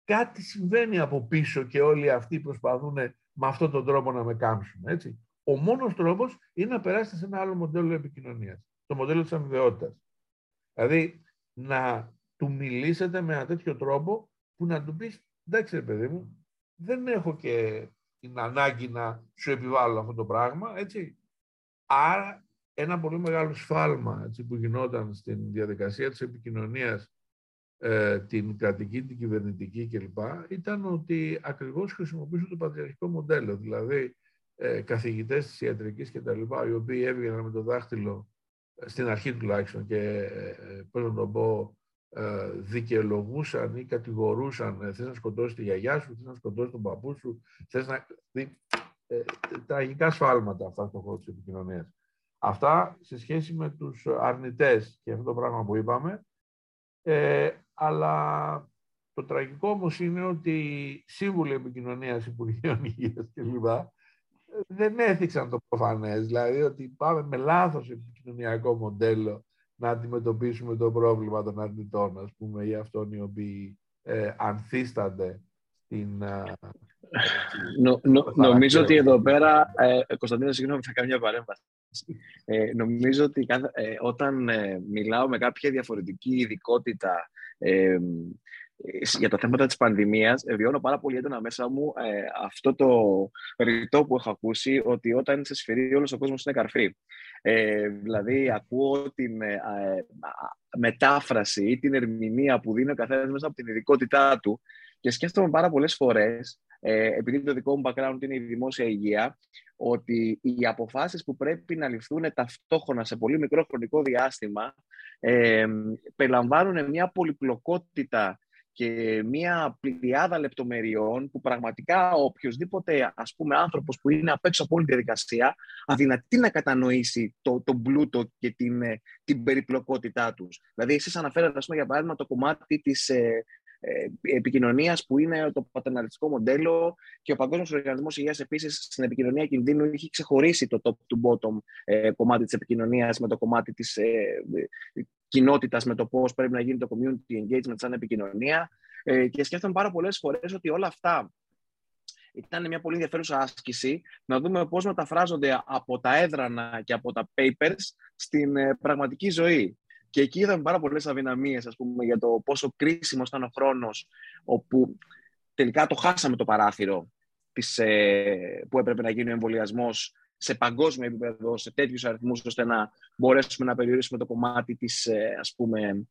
κάτι συμβαίνει από πίσω και όλοι αυτοί προσπαθούν με αυτόν τον τρόπο να με κάμψουν. Έτσι. Ο μόνος τρόπος είναι να περάσετε σε ένα άλλο μοντέλο επικοινωνίας, το μοντέλο της αμοιβαιότητας. Δηλαδή, να του μιλήσετε με ένα τέτοιο τρόπο που να του πεις, εντάξει ρε παιδί μου, δεν έχω και την ανάγκη να σου επιβάλλω αυτό το πράγμα, έτσι. Άρα, ένα πολύ μεγάλο σφάλμα έτσι, που γινόταν στην διαδικασία της επικοινωνίας ε, την κρατική, την κυβερνητική κλπ. ήταν ότι ακριβώς χρησιμοποιούσαν το πατριαρχικό μοντέλο. Δηλαδή, ε, καθηγητές της ιατρικής και τα λοιπά, οι οποίοι έβγαιναν με το δάχτυλο, ε, στην αρχή τουλάχιστον, και ε, πώς να το πω, ε, δικαιολογούσαν ή κατηγορούσαν θες να σκοτώσεις τη γιαγιά σου, θες να σκοτώσεις τον παππού σου, θες να... Ε, τραγικά σφάλματα αυτά στον χώρο της επικοινωνίας. Αυτά σε σχέση με τους αρνητές και αυτό το πράγμα που είπαμε, ε, αλλά το τραγικό όμως είναι ότι οι σύμβουλοι επικοινωνίας Υπουργείων Υγείας κλπ. δεν έθιξαν το προφανές. Δηλαδή ότι πάμε με λάθος επικοινωνιακό μοντέλο να αντιμετωπίσουμε το πρόβλημα των αρνητών, ας πούμε, ή αυτών οι οποίοι ε, ανθίστανται στην. Ε, νο, νο, νομίζω ότι εδώ πέρα, ε, Κωνσταντίνο, συγγνώμη, θα κάνω μια παρέμβαση. Ε, νομίζω ότι ε, όταν ε, μιλάω με κάποια διαφορετική ειδικότητα ε, για τα θέματα της πανδημίας, βιώνω πάρα πολύ έντονα μέσα μου αυτό το ρητό που έχω ακούσει, ότι όταν είσαι σφυρί όλος ο κόσμος είναι καρφί. δηλαδή, ακούω την μετάφραση ή την ερμηνεία που δίνει ο καθένας μέσα από την ειδικότητά του Και σκέφτομαι πάρα πολλές φορές, ε, επειδή το δικό μου background είναι η δημόσια υγεία, ότι οι αποφάσεις που πρέπει να ληφθούν ταυτόχρονα σε πολύ μικρό χρονικό διάστημα ε, περιλαμβάνουν μια πολυπλοκότητα και μια πλειάδα λεπτομεριών που πραγματικά ο οποιοδήποτε ας πούμε άνθρωπος που είναι απ' έξω από όλη τη διαδικασία αδυνατεί να κατανοήσει το, τον πλούτο και την, ε, την περιπλοκότητά τους. Δηλαδή εσείς αναφέρατε ας πούμε, για παράδειγμα το κομμάτι της, ε, ε, επικοινωνίας που είναι το πατερναλιστικό μοντέλο και ο Παγκόσμιος Οργανισμός Υγείας επίσης στην επικοινωνία κινδύνου έχει ξεχωρίσει το top to bottom ε, κομμάτι της επικοινωνίας με το κομμάτι της ε, κοινότητας, με το πώς πρέπει να γίνει το community engagement σαν επικοινωνία ε, και σκέφτομαι πάρα πολλές φορές ότι όλα αυτά ήταν μια πολύ ενδιαφέρουσα άσκηση να δούμε πώς μεταφράζονται από τα έδρανα και από τα papers στην ε, πραγματική ζωή. Και εκεί είδαμε πάρα πολλές αδυναμίες, για το πόσο κρίσιμος ήταν ο χρόνος, όπου τελικά το χάσαμε το παράθυρο της, ε, που έπρεπε να γίνει ο εμβολιασμός σε παγκόσμιο επίπεδο, σε τέτοιους αριθμούς, ώστε να μπορέσουμε να περιορίσουμε το κομμάτι της ε, ας πούμε,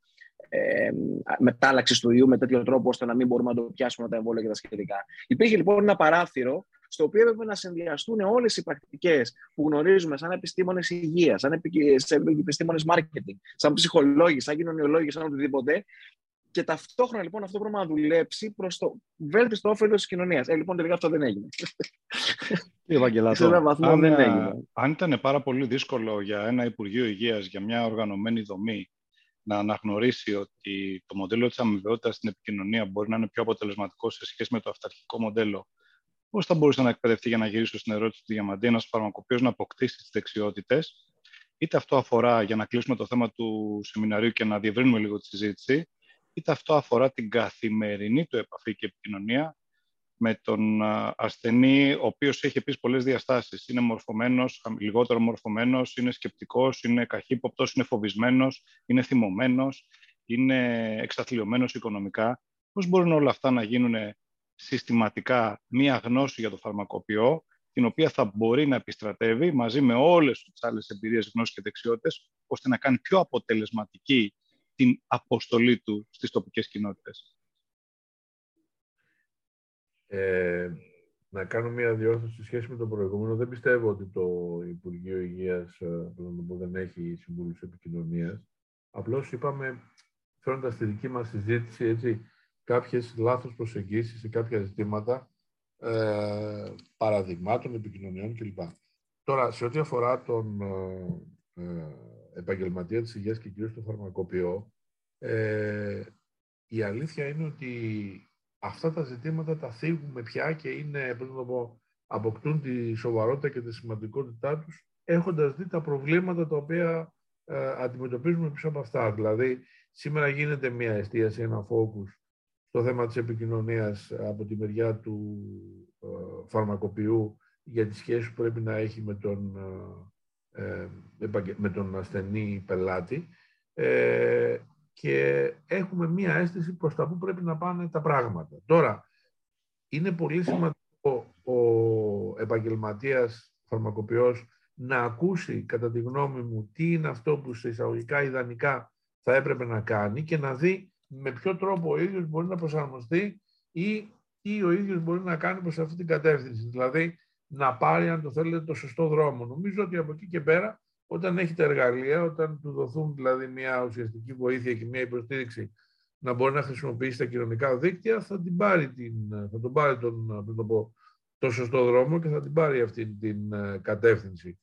ε, μετάλλαξης του ιού με τέτοιο τρόπο, ώστε να μην μπορούμε να το πιάσουμε τα εμβόλια και τα σχετικά. Υπήρχε λοιπόν ένα παράθυρο στο οποίο έπρεπε να συνδυαστούν όλες οι πρακτικές που γνωρίζουμε σαν επιστήμονες υγείας, σαν επιστήμονες marketing, σαν ψυχολόγοι, σαν κοινωνιολόγοι, σαν οτιδήποτε. Και ταυτόχρονα λοιπόν αυτό πρέπει να δουλέψει προς το βέλτιστο όφελος της κοινωνίας. Ε, λοιπόν, τελικά αυτό δεν έγινε. Ευαγγελάτο, αν, δεν έγινε. αν ήταν πάρα πολύ δύσκολο για ένα Υπουργείο Υγείας, για μια οργανωμένη δομή, να αναγνωρίσει ότι το μοντέλο της αμοιβαιότητας στην επικοινωνία μπορεί να είναι πιο αποτελεσματικό σε σχέση με το αυταρχικό μοντέλο Πώς θα μπορούσε να εκπαιδευτεί για να γυρίσω στην ερώτηση του Διαμαντή ένας φαρμακοποιός να αποκτήσει τις δεξιότητες, είτε αυτό αφορά, για να κλείσουμε το θέμα του σεμιναρίου και να διευρύνουμε λίγο τη συζήτηση, είτε αυτό αφορά την καθημερινή του επαφή και επικοινωνία με τον ασθενή, ο οποίος έχει επίσης πολλές διαστάσεις. Είναι μορφωμένος, λιγότερο μορφωμένος, είναι σκεπτικός, είναι καχύποπτος, είναι φοβισμένος, είναι θυμωμένος, είναι εξαθλειωμένος οικονομικά. Πώς μπορούν όλα αυτά να γίνουν συστηματικά μία γνώση για το φαρμακοποιό, την οποία θα μπορεί να επιστρατεύει μαζί με όλες τις άλλες εμπειρίες, γνώσεις και δεξιότητες, ώστε να κάνει πιο αποτελεσματική την αποστολή του στις τοπικές κοινότητες. Ε, να κάνω μία διόρθωση σε σχέση με το προηγούμενο. Δεν πιστεύω ότι το Υπουργείο Υγείας ε, δεν έχει συμβούλους επικοινωνίας. Απλώς είπαμε, φέροντας τη δική μας συζήτηση, έτσι, κάποιες λάθος προσεγγίσεις σε κάποια ζητήματα ε, παραδειγμάτων, επικοινωνιών κλπ. Τώρα, σε ό,τι αφορά τον ε, ε, επαγγελματία της υγείας και κυρίως το φαρμακοποιό, ε, η αλήθεια είναι ότι αυτά τα ζητήματα τα θίγουμε πια και είναι, πώς να το πω, αποκτούν τη σοβαρότητα και τη σημαντικότητά τους, έχοντας δει τα προβλήματα τα οποία ε, αντιμετωπίζουμε πίσω από αυτά. Δηλαδή, σήμερα γίνεται μια εστίαση, ένα focus το θέμα της επικοινωνίας από τη μεριά του ε, φαρμακοποιού για τις σχέσεις που πρέπει να έχει με τον, ε, ε, με τον ασθενή πελάτη και έχουμε μία αίσθηση προς τα που πρέπει να πάνε τα πράγματα. Τώρα, είναι πολύ σημαντικό ο επαγγελματίας φαρμακοποιός να ακούσει, κατά τη γνώμη μου, τι είναι αυτό που σε εισαγωγικά ιδανικά θα έπρεπε να κάνει και να δει με ποιο τρόπο ο ίδιος μπορεί να προσαρμοστεί ή τι ο ίδιος μπορεί να κάνει προς αυτή την κατεύθυνση. Δηλαδή, να πάρει, αν το θέλετε, το σωστό δρόμο. Νομίζω ότι από εκεί και πέρα, όταν έχει τα εργαλεία, όταν του δοθούν δηλαδή μια ουσιαστική βοήθεια και μια υποστήριξη να μπορεί να χρησιμοποιήσει τα κοινωνικά δίκτυα, θα, την πάρει την, θα τον πάρει τον, το, πω, το σωστό δρόμο και θα την πάρει αυτή την ε, κατεύθυνση.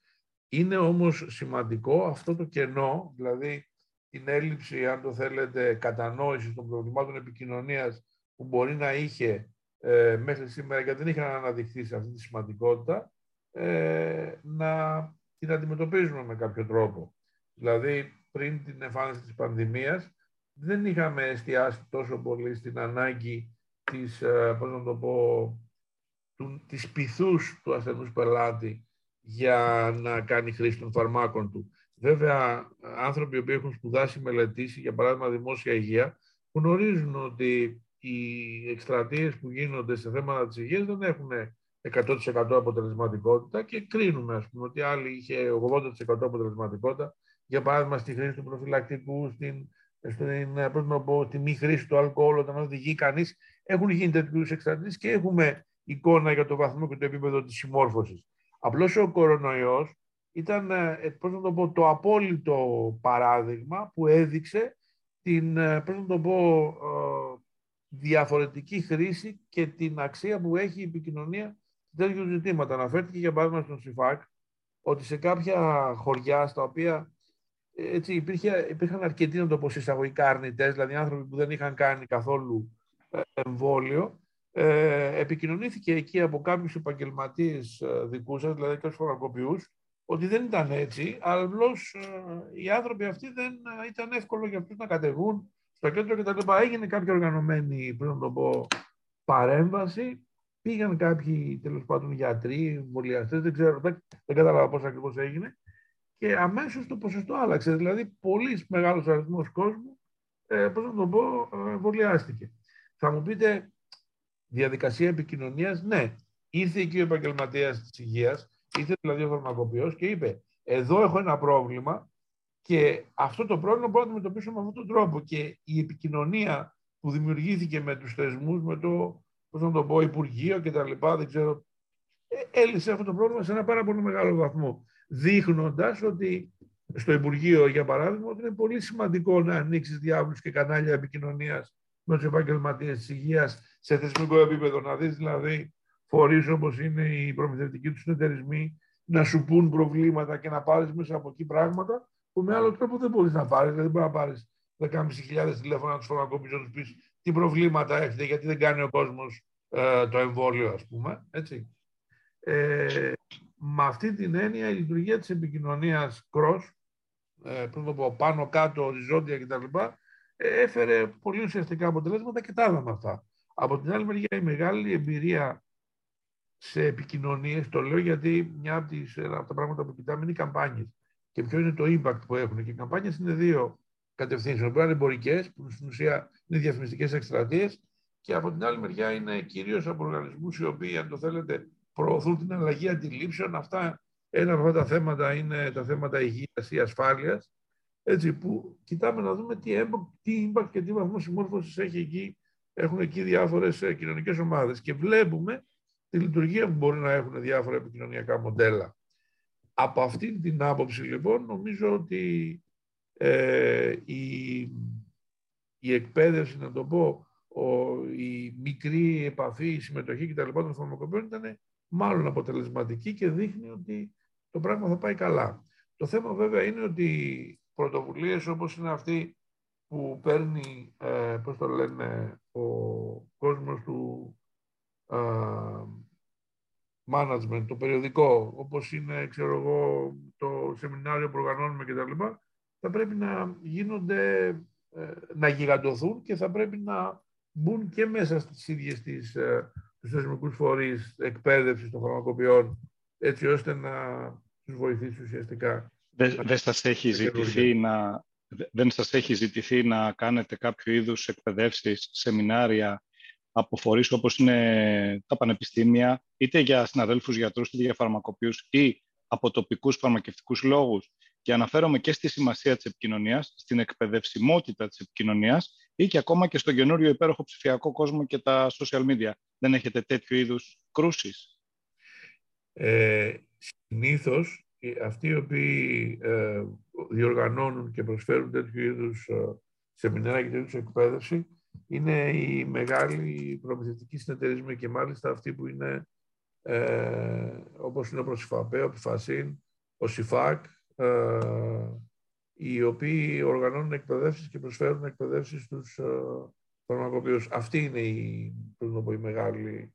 Είναι όμως σημαντικό αυτό το κενό, δηλαδή την έλλειψη, αν το θέλετε, κατανόησης των προβλημάτων επικοινωνίας που μπορεί να είχε ε, μέχρι σήμερα και δεν είχαν αναδειχθεί σε αυτή τη σημαντικότητα, ε, να την αντιμετωπίζουμε με κάποιο τρόπο. Δηλαδή, πριν την εμφάνιση της πανδημίας, δεν είχαμε εστιάσει τόσο πολύ στην ανάγκη της, ε, πώς να το πω, του, της πυθούς του ασθενούς πελάτη για να κάνει χρήση των φαρμάκων του. Βέβαια, άνθρωποι που έχουν σπουδάσει, μελετήσει, για παράδειγμα, δημόσια υγεία, γνωρίζουν ότι οι εκστρατείες που γίνονται σε θέματα της υγείας δεν έχουν 100% αποτελεσματικότητα και κρίνουμε, ας πούμε, ότι άλλοι είχε 80% αποτελεσματικότητα, για παράδειγμα, στη χρήση του προφυλακτικού, στην, στην, πω, τη μη χρήση του αλκοόλ όταν οδηγεί κανείς. έχουν γίνει τέτοιους εξαρτήσει και έχουμε εικόνα για το βαθμό και το επίπεδο της συμμόρφωσης. Απλώς ο κορονοϊός ήταν, ε, πώς να το, πω, το απόλυτο παράδειγμα που έδειξε την, ε, πώς να το πω, ε, διαφορετική χρήση και την αξία που έχει η επικοινωνία σε τέτοιου ζητήματα. Αναφέρθηκε για παράδειγμα στον ΣΥΦΑΚ ότι σε κάποια χωριά στα οποία έτσι, υπήρχε, υπήρχαν αρκετοί, να το πω, εισαγωγικά αρνητές, δηλαδή άνθρωποι που δεν είχαν κάνει καθόλου εμβόλιο, ε, επικοινωνήθηκε εκεί από κάποιους επαγγελματίες ε, δικούς σας, δηλαδή και τους ότι δεν ήταν έτσι, αλλά απλώς ε, οι άνθρωποι αυτοί δεν ε, ήταν εύκολο για αυτούς να κατεβούν στο κέντρο και τα λοιπά. Έγινε κάποια οργανωμένη, πριν να το πω, παρέμβαση. Πήγαν κάποιοι τέλος πάντων γιατροί, εμβολιαστές, δεν ξέρω, δεν, δεν κατάλαβα πώς ακριβώς έγινε. Και αμέσως το ποσοστό άλλαξε. Δηλαδή, πολύ μεγάλος αριθμός κόσμου, ε, πώς να το πω, εμβολιάστηκε. Θα μου πείτε, διαδικασία επικοινωνίας, ναι. Ήρθε εκεί ο επαγγελματίας της υγείας, ήρθε δηλαδή ο φαρμακοποιός και είπε: Εδώ έχω ένα πρόβλημα και αυτό το πρόβλημα μπορώ να το αντιμετωπίσω με αυτόν τον τρόπο. Και η επικοινωνία που δημιουργήθηκε με τους θεσμούς, με το πώς να το πω, Υπουργείο κτλ. Δεν ξέρω. Ε, έλυσε αυτό το πρόβλημα σε ένα πάρα πολύ μεγάλο βαθμό. Δείχνοντας ότι στο Υπουργείο, για παράδειγμα, ότι είναι πολύ σημαντικό να ανοίξεις διάβλους και κανάλια επικοινωνίας με τους επαγγελματίες της υγείας σε θεσμικό επίπεδο. Να δεις δηλαδή φορείς όπως είναι οι προμηθευτικοί τους συνεταιρισμοί να σου πούν προβλήματα και να πάρεις μέσα από εκεί πράγματα που με άλλο τρόπο δεν μπορείς να πάρεις. Δεν μπορείς να πάρεις 10.500 τηλέφωνα να τους φωνακοποιήσει να τους πεις τι προβλήματα έχετε, γιατί δεν κάνει ο κόσμος ε, το εμβόλιο, ας πούμε. Έτσι. Ε, με αυτή την έννοια η λειτουργία της επικοινωνίας cross, ε, πριν το πω πάνω κάτω, οριζόντια κτλ έφερε πολύ ουσιαστικά αποτελέσματα και τα είδαμε αυτά. Από την άλλη μεριά η μεγάλη εμπειρία σε επικοινωνίες, το λέω γιατί μια από, τις, από τα πράγματα που κοιτάμε είναι οι καμπάνιες. Και ποιο είναι το impact που έχουν. Και οι καμπάνιες είναι δύο κατευθύνσεις. Μπορεί να είναι εμπορικές, που στην ουσία είναι διαφημιστικές εκστρατείες, και από την άλλη μεριά είναι κυρίως από οργανισμούς οι οποίοι, αν το θέλετε, προωθούν την αλλαγή αντιλήψεων. Αυτά, ένα από αυτά τα θέματα είναι τα θέματα υγείας ή ασφάλειας έτσι, που κοιτάμε να δούμε τι, τι impact και τι βαθμό συμμόρφωσης έχει εκεί, έχουν εκεί διάφορες κοινωνικές ομάδες. Και βλέπουμε τη λειτουργία που μπορεί να έχουν διάφορα επικοινωνιακά μοντέλα. Από αυτή την άποψη, λοιπόν, νομίζω ότι ε, η, η εκπαίδευση, να το πω, ο, η μικρή επαφή, η συμμετοχή κτλ. των φαρμακοποιών ήταν μάλλον αποτελεσματική και δείχνει ότι το πράγμα θα πάει καλά. Το θέμα βέβαια είναι ότι πρωτοβουλίες όπως είναι αυτή που παίρνει, ε, πώς το λένε, ο κόσμος του ε, management, το περιοδικό, όπως είναι, ξέρω εγώ, το σεμινάριο που οργανώνουμε κτλ. Θα πρέπει να γίνονται, ε, να γιγαντωθούν και θα πρέπει να μπουν και μέσα στις ίδιες τις, ε, τους θεσμικούς φορείς εκπαίδευσης των φαρμακοποιών, έτσι ώστε να τους βοηθήσει ουσιαστικά δεν σας έχει ζητηθεί να, δεν σας έχει ζητηθεί να κάνετε κάποιο είδους εκπαιδεύσεις, σεμινάρια από φορείς όπως είναι τα πανεπιστήμια, είτε για συναδέλφους γιατρούς, είτε για φαρμακοποιούς ή από τοπικούς φαρμακευτικούς λόγους. Και αναφέρομαι και στη σημασία της επικοινωνίας, στην εκπαιδευσιμότητα της επικοινωνίας ή και ακόμα και στον καινούριο υπέροχο ψηφιακό κόσμο και τα social media. Δεν έχετε τέτοιου είδους κρούσεις; Ε, συνήθως αυτοί οι οποίοι ε, διοργανώνουν και προσφέρουν τέτοιου είδους ε, σεμινάρια και τέτοιους εκπαίδευση είναι οι μεγάλοι προμηθευτικοί συνεταιρισμοί και μάλιστα αυτοί που είναι ε, όπως είναι ο Προσυφαπέ, ο Πιφασίν, ο ΣΥΦΑΚ, ε, οι οποίοι οργανώνουν εκπαιδεύσεις και προσφέρουν εκπαιδεύσεις στους ε, φαρμακοποιούς. Αυτοί είναι οι, οι μεγάλοι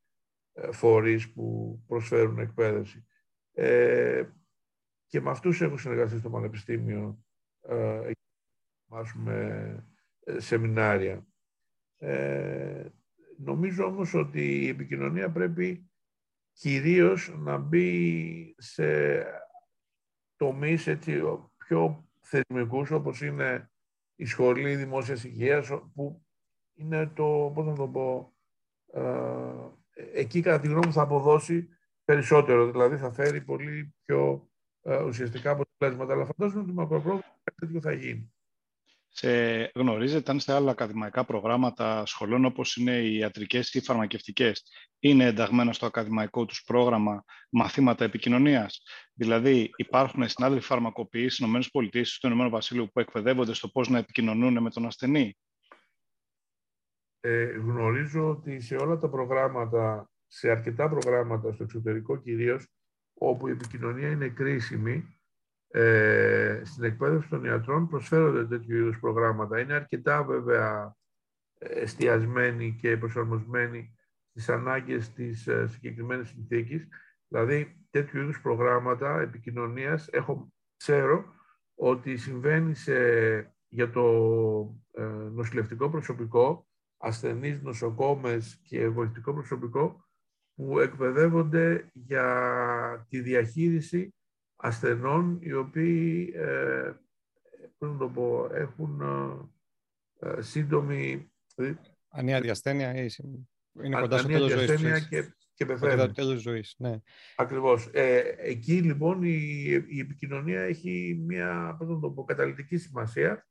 ε, φορείς που προσφέρουν εκπαίδευση. Ε, και με αυτούς έχω συνεργαστεί στο Πανεπιστήμιο ε, ε, σεμινάρια. Ε, νομίζω όμως ότι η επικοινωνία πρέπει κυρίως να μπει σε τομείς έτσι, πιο θεσμικούς όπως είναι η Σχολή Δημόσιας Υγείας που είναι το, πώς να το πω, ε, εκεί κατά τη γνώμη μου θα αποδώσει περισσότερο, δηλαδή θα φέρει πολύ πιο ε, ουσιαστικά αποτελέσματα. Αλλά φαντάζομαι ότι μακροπρόθεσμα κάτι τέτοιο θα γίνει. Σε, γνωρίζετε αν σε άλλα ακαδημαϊκά προγράμματα σχολών όπως είναι οι ιατρικές ή οι φαρμακευτικές είναι ενταγμένα στο ακαδημαϊκό τους πρόγραμμα μαθήματα επικοινωνίας; Δηλαδή υπάρχουν συνάδελφοι φαρμακοποιοί στις ΗΠΑ ή στο Ηνωμένο Βασίλειο που εκπαιδεύονται στο πώς να επικοινωνούν με τον ασθενή; Ε, γνωρίζω ότι σε όλα τα προγράμματα, σε αρκετά προγράμματα στο εξωτερικό κυρίως, όπου η επικοινωνία είναι κρίσιμη, ε, στην εκπαίδευση των ιατρών προσφέρονται τέτοιου είδους προγράμματα. Είναι αρκετά βέβαια εστιασμένοι και προσαρμοσμένοι στις ανάγκες της ε, συγκεκριμένης συνθήκης. Δηλαδή, τέτοιου είδους προγράμματα επικοινωνίας έχω, ξέρω ότι συμβαίνει σε, για το ε, νοσηλευτικό προσωπικό, ασθενείς, νοσοκόμες και βοηθητικό προσωπικό που εκπαιδεύονται για τη διαχείριση ασθενών οι οποίοι ε, να το πω, έχουν ε, ε σύντομη... Ανία ασθένεια ή είναι κοντά στο τέλος ζωής. Και, και πεθαίνει. τέλος ζωής, ναι. Ακριβώς. Ε, εκεί λοιπόν η, η επικοινωνία έχει μια πώς να το πω, καταλητική σημασία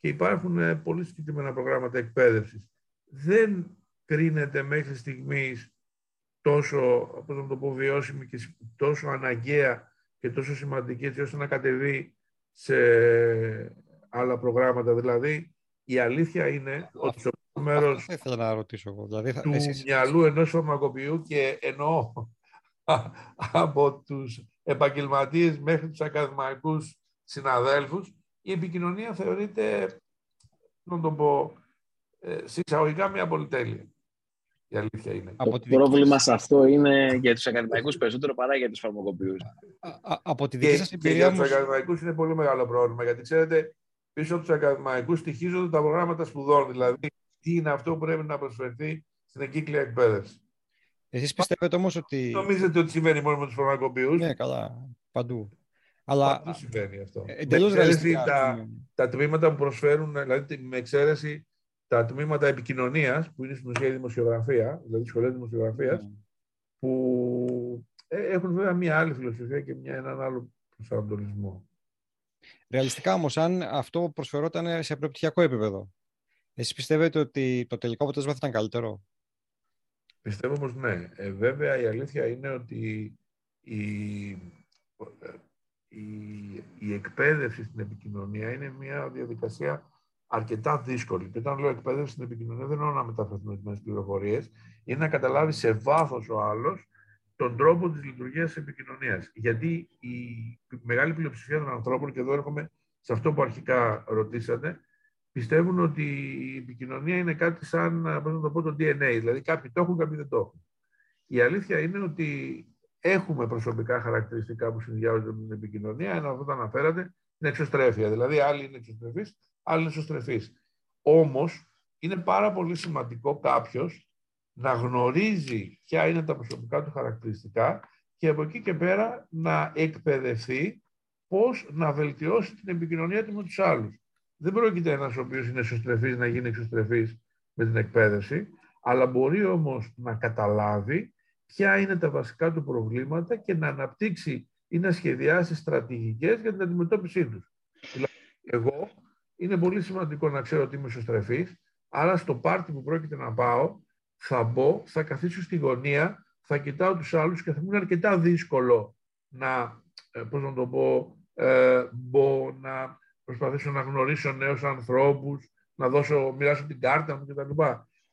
και υπάρχουν ε, πολύ συγκεκριμένα προγράμματα εκπαίδευσης. Δεν κρίνεται μέχρι στιγμής τόσο, πώς να το πω, βιώσιμη και τόσο αναγκαία και τόσο σημαντική έτσι ώστε να κατεβεί σε άλλα προγράμματα. Δηλαδή, η αλήθεια είναι ότι στο μέρος να ρωτήσω εγώ. Δηλαδή, του εσείς... μυαλού ενός φαρμακοποιού και εννοώ από τους επαγγελματίες μέχρι τους ακαδημαϊκούς συναδέλφους, η επικοινωνία θεωρείται, να το πω, ε, συσσαγωγικά μια πολυτέλεια. Η αλήθεια είναι. το πρόβλημα σε αυτό είναι για τους ακαδημαϊκούς περισσότερο παρά για τους φαρμακοποιούς. Από τη δική σας εμπειρία. Για τους ακαδημαϊκούς είναι πολύ μεγάλο πρόβλημα. Γιατί ξέρετε, πίσω από τους ακαδημαϊκούς στοιχίζονται τα προγράμματα σπουδών. Δηλαδή, τι είναι αυτό που πρέπει να προσφερθεί στην εγκύκλια εκπαίδευση. Εσείς πιστεύετε όμως ότι. Νομίζετε ότι συμβαίνει μόνο με τους φαρμακοποιούς. Ναι, καλά. Παντού. Αλλά. Παντού συμβαίνει αυτό. Ε, Εντελώς ρεαλιστικά. Τα, τα τμήματα που προσφέρουν, δηλαδή με εξαίρεση τα τμήματα επικοινωνίας, που είναι στην ουσία η δημοσιογραφία, δηλαδή σχολέ δημοσιογραφίας, mm. που ε, έχουν βέβαια μία άλλη φιλοσοφία και μια, έναν άλλο προσανατολισμό. Ρεαλιστικά όμως, αν αυτό προσφερόταν σε προπτυχιακό επίπεδο, εσείς πιστεύετε ότι το τελικό αποτέλεσμα θα ήταν καλύτερο; Πιστεύω πως ναι. Ε, βέβαια η αλήθεια είναι ότι η, η, η εκπαίδευση στην επικοινωνία είναι μια διαδικασία αρκετά δύσκολη. Και όταν λέω εκπαίδευση στην επικοινωνία, δεν εννοώ να μεταφραστούν ορισμένε πληροφορίες, είναι να καταλάβεις σε βάθος ο άλλος τον τρόπο της λειτουργίας της επικοινωνίας. Γιατί η μεγάλη πλειοψηφία των ανθρώπων, και εδώ έρχομαι σε αυτό που αρχικά ρωτήσατε, πιστεύουν ότι η επικοινωνία είναι κάτι σαν, πώς να το πω, το DNA. Δηλαδή κάποιοι το έχουν, κάποιοι δεν το έχουν. Η αλήθεια είναι ότι έχουμε προσωπικά χαρακτηριστικά που συνδυάζονται με την επικοινωνία. Ένα από αυτά αναφέρατε είναι εξωστρέφεια. Δηλαδή, άλλοι είναι εξωστρεφείς, άλλοι είναι εξωστρεφεί. Όμως, είναι πάρα πολύ σημαντικό κάποιος να γνωρίζει ποια είναι τα προσωπικά του χαρακτηριστικά και από εκεί και πέρα να εκπαιδευτεί πώς να βελτιώσει την επικοινωνία του με τους άλλους. Δεν πρόκειται ένας ο οποίος είναι εξωστρεφή να γίνει εξωστρεφής με την εκπαίδευση, αλλά μπορεί όμως να καταλάβει ποια είναι τα βασικά του προβλήματα και να αναπτύξει ή να σχεδιάσει στρατηγικές για την αντιμετώπιση τους. Δηλαδή, εγώ είναι πολύ σημαντικό να ξέρω ότι είμαι εξωστρεφή, άρα στο πάρτι που πρόκειται να πάω, θα μπω, θα καθίσω στη γωνία, θα κοιτάω τους άλλους και θα μου είναι αρκετά δύσκολο να, ε, πώς να το πω, ε, μπω, να προσπαθήσω να γνωρίσω νέους ανθρώπους, να δώσω, μοιράσω την κάρτα μου κτλ.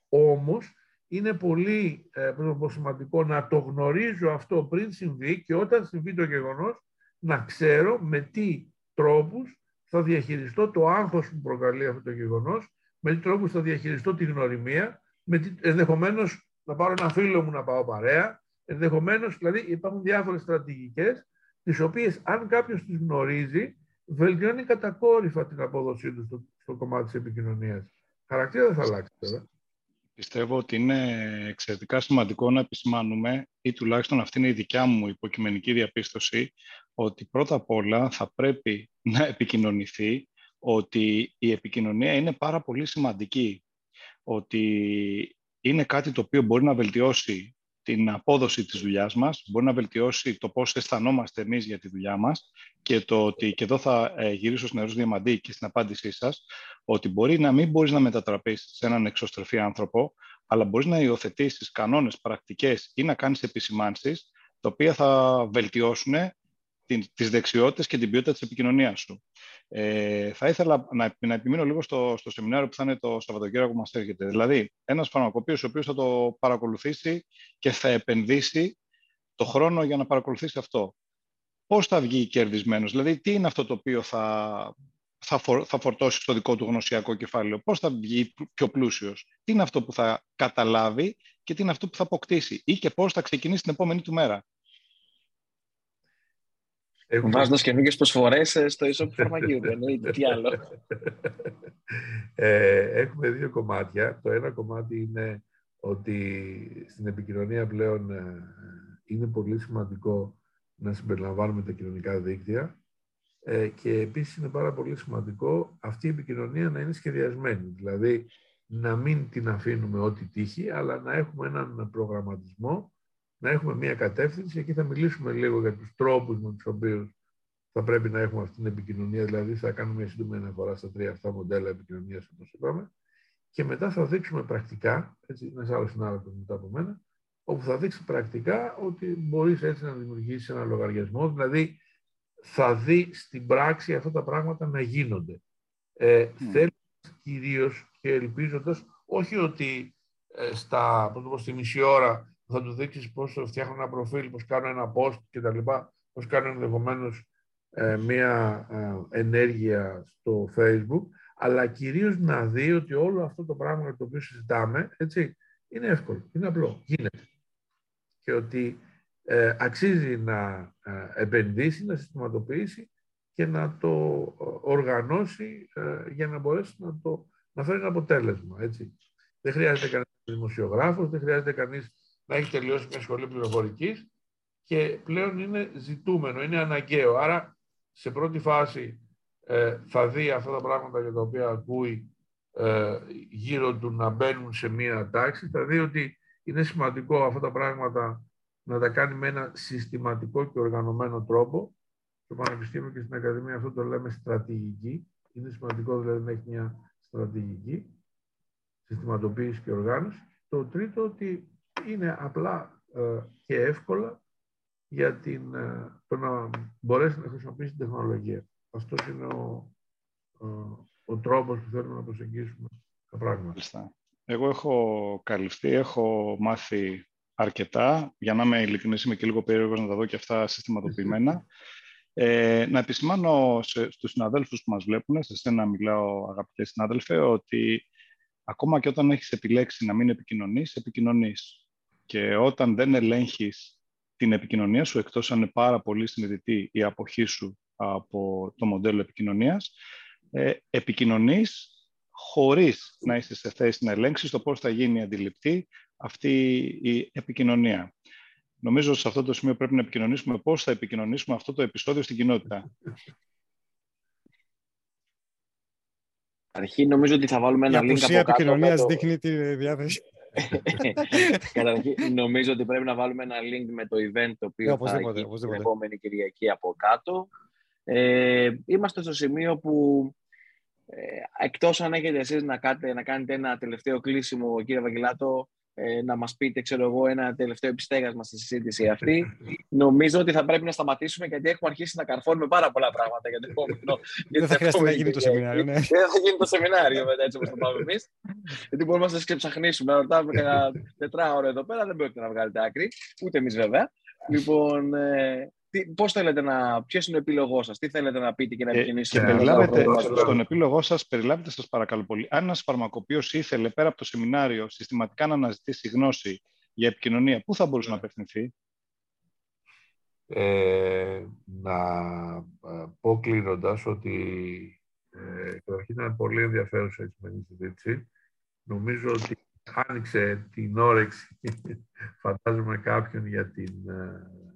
Όμως, είναι πολύ ε, πω, σημαντικό να το γνωρίζω αυτό πριν συμβεί και όταν συμβεί το γεγονός να ξέρω με τι τρόπους θα διαχειριστώ το άγχος που προκαλεί αυτό το γεγονός, με τι τρόπους θα διαχειριστώ τη γνωριμία, με τι, ενδεχομένως να πάρω ένα φίλο μου να πάω παρέα, ενδεχομένως, δηλαδή υπάρχουν διάφορες στρατηγικές, τις οποίες αν κάποιος τις γνωρίζει, βελτιώνει κατακόρυφα την απόδοσή του στο, στο κομμάτι της επικοινωνίας. Χαρακτήρα δεν θα αλλάξει τώρα. Πιστεύω ότι είναι εξαιρετικά σημαντικό να επισημάνουμε, ή τουλάχιστον αυτή είναι η δικιά μου υποκειμενική διαπίστωση, ότι πρώτα απ' όλα θα πρέπει να επικοινωνηθεί ότι η επικοινωνία είναι πάρα πολύ σημαντική. Ότι είναι κάτι το οποίο μπορεί να βελτιώσει την απόδοση της δουλειάς μας, μπορεί να βελτιώσει το πώς αισθανόμαστε εμείς για τη δουλειά μας και το ότι, και εδώ θα ε, γυρίσω στην νερούς διαμαντή και στην απάντησή σας, ότι μπορεί να μην μπορείς να μετατραπείς σε έναν εξωστρεφή άνθρωπο, αλλά μπορείς να υιοθετήσεις κανόνες, πρακτικές ή να κάνεις επισημάνσεις, τα οποία θα βελτιώσουν τις δεξιότητες και την ποιότητα της επικοινωνίας σου. Ε, θα ήθελα να, να επιμείνω λίγο στο, στο σεμινάριο που θα είναι το Σαββατοκύριακο που μας έρχεται. Δηλαδή, ένας φαρμακοποιός ο οποίος θα το παρακολουθήσει και θα επενδύσει το χρόνο για να παρακολουθήσει αυτό. Πώς θα βγει κερδισμένος, δηλαδή τι είναι αυτό το οποίο θα, θα, θα φορτώσει στο δικό του γνωσιακό κεφάλαιο, πώς θα βγει πιο πλούσιος, τι είναι αυτό που θα καταλάβει και τι είναι αυτό που θα αποκτήσει; Ή και πώς θα ξεκινήσει την επόμενη του μέρα; Έχουμε... Βάζοντα καινούργιες προσφορές ε, στο e-shop φαρμακείου. Εννοείται. Τι άλλο. Ε, έχουμε δύο κομμάτια. Το ένα κομμάτι είναι ότι στην επικοινωνία πλέον ε, είναι πολύ σημαντικό να συμπεριλαμβάνουμε τα κοινωνικά δίκτυα και επίσης είναι πάρα πολύ σημαντικό αυτή η επικοινωνία να είναι σχεδιασμένη. Δηλαδή να μην την αφήνουμε ό,τι τύχει, αλλά να έχουμε έναν προγραμματισμό να έχουμε μία κατεύθυνση. Εκεί θα μιλήσουμε λίγο για τους τρόπους με τους οποίους θα πρέπει να έχουμε αυτή την επικοινωνία. Δηλαδή θα κάνουμε μια σύντομη αναφορά στα τρία αυτά μοντέλα επικοινωνίας, όπως είπαμε. Και μετά θα δείξουμε πρακτικά, έτσι, ένας άλλος συνάδελφος μετά από μένα, όπου θα δείξει πρακτικά ότι μπορείς έτσι να δημιουργήσεις ένα λογαριασμό, δηλαδή θα δεις στην πράξη αυτά τα πράγματα να γίνονται. Ε, mm. Θέλω κυρίως και ελπίζοντας, όχι ότι ε, στα, πώς το πω, στη μισή ώρα θα του δείξεις πώς φτιάχνω ένα προφίλ, πώς κάνω ένα post κτλ. Πώς κάνω ενδεχομένως ε, μία ε, ενέργεια στο Facebook, αλλά κυρίως να δει ότι όλο αυτό το πράγμα για το οποίο συζητάμε, έτσι, είναι εύκολο, είναι απλό, γίνεται. Και ότι ε, αξίζει να επενδύσει, να συστηματοποιήσει και να το οργανώσει για να μπορέσει να, το, να φέρει ένα αποτέλεσμα. Έτσι. Δεν χρειάζεται κανείς δημοσιογράφος, δεν χρειάζεται κανείς να έχει τελειώσει μια σχολή πληροφορικής και πλέον είναι ζητούμενο, είναι αναγκαίο. Άρα, σε πρώτη φάση ε, θα δει αυτά τα πράγματα για τα οποία ακούει ε, γύρω του να μπαίνουν σε μία τάξη. Θα δει ότι είναι σημαντικό αυτά τα πράγματα να τα κάνει με ένα συστηματικό και οργανωμένο τρόπο. Στο Πανεπιστήμιο και στην Ακαδημία αυτό το λέμε στρατηγική. Είναι σημαντικό δηλαδή να έχει μια στρατηγική, συστηματοποίηση και οργάνωση. Το τρίτο ότι είναι απλά ε, και εύκολα για την, ε, το να μπορέσει να χρησιμοποιήσει την τεχνολογία. Αυτός είναι ο, ο, ο τρόπος που θέλουμε να προσεγγίσουμε τα πράγματα. Εγώ έχω καλυφθεί, έχω μάθει αρκετά. Για να είμαι ειλικρινής, είμαι και λίγο περίεργος να τα δω και αυτά συστηματοποιημένα. Ε, να επισημάνω σε, στους συναδέλφους που μας βλέπουν, σε σένα μιλάω αγαπητέ συνάδελφε, ότι ακόμα και όταν έχεις επιλέξει να μην επικοινωνείς, επικοινωνείς. Και όταν δεν ελέγχεις την επικοινωνία σου, εκτός αν είναι πάρα πολύ συνειδητή η αποχή σου από το μοντέλο επικοινωνίας, ε, επικοινωνείς χωρίς να είσαι σε θέση να ελέγξεις το πώς θα γίνει αντιληπτή αυτή η επικοινωνία. Νομίζω σε αυτό το σημείο πρέπει να επικοινωνήσουμε πώς θα επικοινωνήσουμε αυτό το επεισόδιο στην κοινότητα. Αρχή νομίζω ότι θα βάλουμε ένα link από κάτω. Η επικοινωνία δείχνει τη διάθεση. Καταρχήν, νομίζω ότι πρέπει να βάλουμε ένα link με το event το οποίο yeah, θα γίνει την επόμενη Κυριακή από κάτω. Ε, είμαστε στο σημείο που ε, εκτός αν έχετε εσείς να, κάτε, να κάνετε ένα τελευταίο κλείσιμο, κύριε Βαγγελάτο, ε, να μας πείτε, ξέρω εγώ, ένα τελευταίο επιστέγασμα στη συζήτηση αυτή. Νομίζω ότι θα πρέπει να σταματήσουμε γιατί έχουμε αρχίσει να καρφώνουμε πάρα πολλά πράγματα για το επόμενο. Δεν θα χρειάζεται να γίνει το σεμινάριο. Ναι. Δεν θα γίνει το σεμινάριο μετά έτσι όπως το πάμε εμείς. γιατί μπορούμε να σας ξεψαχνίσουμε, να ρωτάμε κανένα τετράωρο εδώ πέρα, δεν πρόκειται να βγάλετε άκρη, ούτε εμείς βέβαια. Λοιπόν, ε, Πώς θέλετε να. Ποιος είναι ο επίλογός σας, τι θέλετε να πείτε και να επικοινωνήσετε; Ε, περιλάβετε, στον επίλογό σας, περιλάβετε σας παρακαλώ πολύ. Αν ένας φαρμακοποιός ήθελε πέρα από το σεμινάριο συστηματικά να αναζητήσει γνώση για επικοινωνία, πού θα μπορούσε να απευθυνθεί; Ε, να ε, πω κλείνοντας ότι ε, καταρχήν ήταν πολύ ενδιαφέρουσα η σημερινή συζήτηση. Νομίζω ότι άνοιξε την όρεξη, φαντάζομαι κάποιον για την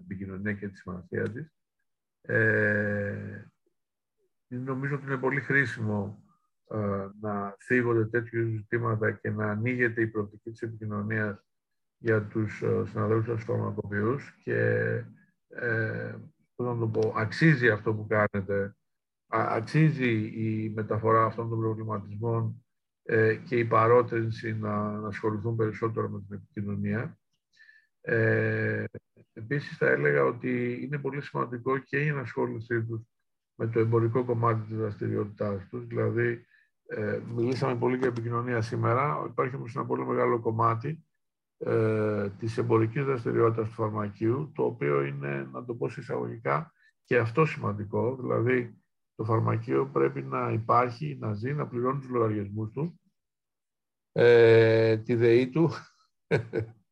ε, επικοινωνία και τη σημασία της. Ε, νομίζω ότι είναι πολύ χρήσιμο ε, να θίγονται τέτοιου ζητήματα και να ανοίγεται η προοπτική της επικοινωνίας για τους ε, συναδέλφους σας φαρμακοποιούς και ε, να το πω, αξίζει αυτό που κάνετε, αξίζει η μεταφορά αυτών των προβληματισμών ε, και η παρότρινση να, να ασχοληθούν περισσότερο με την επικοινωνία. Ε, επίσης θα έλεγα ότι είναι πολύ σημαντικό και η ενασχόλησή τους με το εμπορικό κομμάτι της δραστηριότητάς τους, δηλαδή ε, μιλήσαμε πολύ για επικοινωνία σήμερα, υπάρχει όμως ένα πολύ μεγάλο κομμάτι ε, της εμπορικής δραστηριότητας του φαρμακείου, το οποίο είναι, να το πω εισαγωγικά, και αυτό σημαντικό, δηλαδή το φαρμακείο πρέπει να υπάρχει, να ζει, να πληρώνει τους λογαριασμούς του, ε, τη ΔΕΗ του,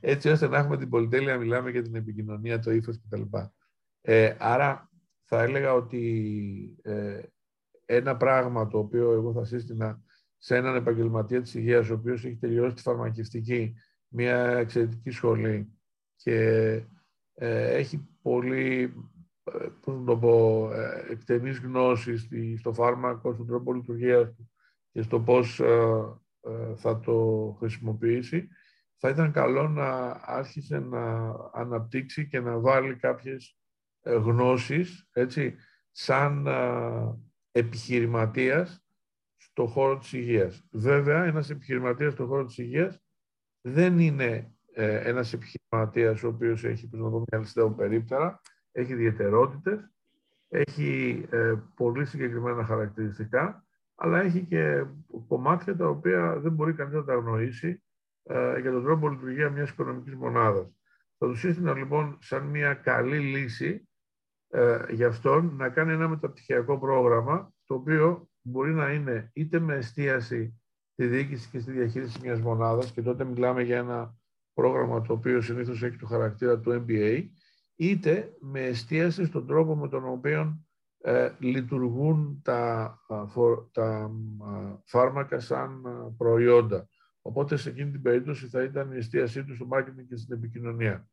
έτσι ώστε να έχουμε την πολυτέλεια, μιλάμε για την επικοινωνία, το ύφος κτλ. Ε, άρα θα έλεγα ότι ε, ένα πράγμα το οποίο εγώ θα σύστηνα σε έναν επαγγελματία της υγείας, ο οποίος έχει τελειώσει τη φαρμακευτική, μια εξαιρετική σχολή και ε, έχει πολύ ε, πώς να το πω, ε, εκτενείς γνώσεις στο φάρμακο, στον τρόπο λειτουργίας του και στο πώς θα το χρησιμοποιήσει, θα ήταν καλό να άρχισε να αναπτύξει και να βάλει κάποιες γνώσεις, έτσι, σαν επιχειρηματίας στο χώρο της υγείας. Βέβαια, ένας επιχειρηματίας στο χώρο της υγείας δεν είναι ε, ένας επιχειρηματίας ο οποίος έχει, να πω, μια ληστεία περίπτερα, έχει ιδιαιτερότητες, έχει ε, πολύ συγκεκριμένα χαρακτηριστικά, αλλά έχει και κομμάτια τα οποία δεν μπορεί κανείς να τα αγνοήσει ε, για τον τρόπο λειτουργία μιας οικονομικής μονάδας. Θα τους σύστηνα λοιπόν σαν μια καλή λύση ε, για αυτόν να κάνει ένα μεταπτυχιακό πρόγραμμα το οποίο μπορεί να είναι είτε με εστίαση στη διοίκηση και στη διαχείριση μιας μονάδας και τότε μιλάμε για ένα πρόγραμμα το οποίο συνήθως έχει το χαρακτήρα του MBA είτε με εστίαση στον τρόπο με τον οποίο ε, λειτουργούν τα, τα φάρμακα σαν προϊόντα. Οπότε σε εκείνη την περίπτωση θα ήταν η εστίασή του στο marketing και στην επικοινωνία.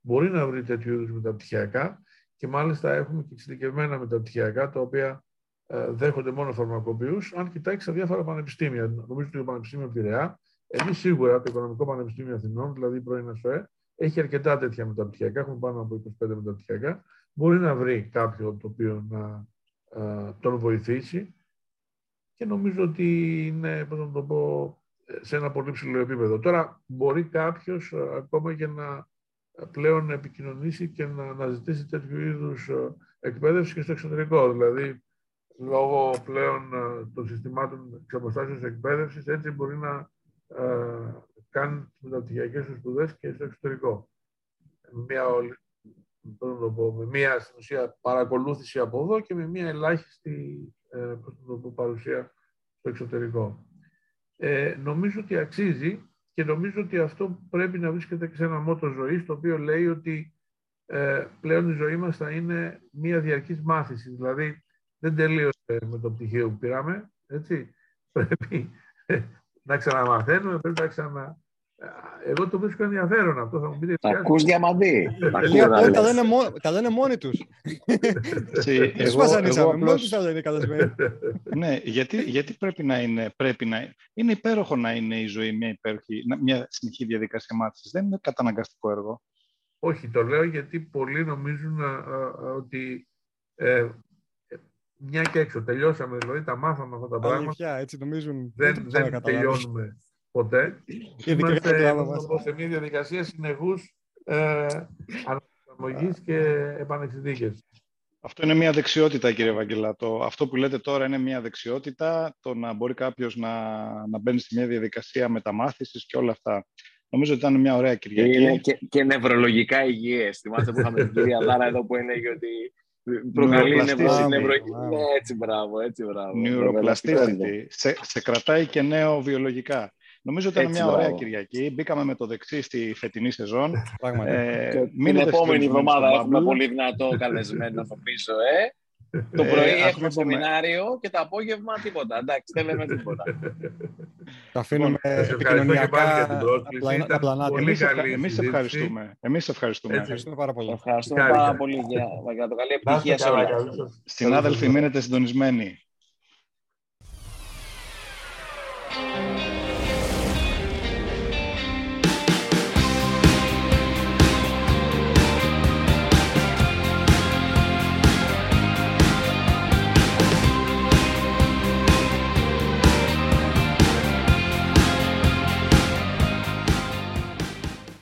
Μπορεί να βρει τέτοιου είδους μεταπτυχιακά και μάλιστα έχουμε και εξειδικευμένα μεταπτυχιακά τα οποία ε, δέχονται μόνο φαρμακοποιούς. Αν κοιτάξεις τα διάφορα πανεπιστήμια, νομίζω ότι το Πανεπιστήμιο Πειραιά, εμείς σίγουρα το Οικονομικό Πανεπιστήμιο Αθηνών, δηλαδή η πρώην ΑΣΟΕ, έχει αρκετά τέτοια μεταπτυχιακά, έχουμε πάνω από 25 μεταπτυχιακά. Μπορεί να βρει κάποιο το οποίο να ε, τον βοηθήσει και νομίζω ότι είναι, πώς να το πω, σε ένα πολύ ψηλό επίπεδο. Τώρα μπορεί κάποιος ε, ακόμα και να πλέον επικοινωνήσει και να αναζητήσει τέτοιου είδους εκπαίδευση και στο εξωτερικό. Δηλαδή, λόγω πλέον ε, των συστημάτων εξαποστάσεως εκπαίδευσης, έτσι μπορεί να ε, κάνει τις μεταπτυχιακές του σπουδές και στο εξωτερικό. Μια, το πω, με μια στην ουσία παρακολούθηση από εδώ και με μια ελάχιστη ε, το πω, παρουσία στο εξωτερικό. Ε, νομίζω ότι αξίζει και νομίζω ότι αυτό πρέπει να βρίσκεται και σε ένα μότο ζωής, το οποίο λέει ότι ε, πλέον η ζωή μας θα είναι μια διαρκής μάθηση. Δηλαδή, δεν τελείωσε με το πτυχίο που πήραμε, έτσι. Πρέπει να ξαναμαθαίνουμε, πρέπει να ξανα... Εγώ το βρίσκω ενδιαφέρον αυτό, θα μου πείτε. Τα ακούς διαμαντή. Τα λένε, τα λένε μόνοι τους. Τους βασανίσαμε, μόνοι τους θα λένε καλεσμένοι. Ναι, γιατί, γιατί πρέπει να είναι, πρέπει να είναι υπέροχο να είναι η ζωή μια, υπέροχη, μια συνεχή διαδικασία μάθησης. Δεν είναι καταναγκαστικό έργο. Όχι, το λέω γιατί πολλοί νομίζουν ότι ε, μια και έξω. Τελειώσαμε, δηλαδή τα μάθαμε αυτά τα πράγματα. Αλήθεια, έτσι νομίζουν. Δεν, δεν τελειώνουμε ποτέ. Είμαστε σε μια διαδικασία συνεχούς ε, και επανεξειδίκευση. Αυτό είναι μια δεξιότητα, κύριε Βαγγελάτο. Αυτό που λέτε τώρα είναι μια δεξιότητα, το να μπορεί κάποιος να, να μπαίνει σε μια διαδικασία μεταμάθησης και όλα αυτά. Νομίζω ότι ήταν μια ωραία Κυριακή. Είναι και, και νευρολογικά υγιές. Θυμάστε που είχαμε την κυρία Δάρα εδώ που έλεγε ότι Προκαλεί νευρο... Ναι, έτσι μπράβο, έτσι μπράβο. Νιουροπλαστίστη. Σε, σε κρατάει και νέο βιολογικά. Νομίζω ότι ήταν μια ωραία Κυριακή. Μπήκαμε με το δεξί στη φετινή σεζόν. ε, την επόμενη εβδομάδα έχουμε πολύ δυνατό καλεσμένο πίσω, ε. Το πρωί ε, έχουμε σεμινάριο και το απόγευμα τίποτα. Εντάξει, δεν λέμε τίποτα. Τα αφήνουμε επικοινωνιακά πλανάτα. Εμείς ευχαριστούμε. Εμείς ευχαριστούμε. Ευχαριστούμε πάρα πολύ. Ευχαριστούμε πάρα πολύ για το καλή επιτυχία σε όλα. Συνάδελφοι, μείνετε συντονισμένοι.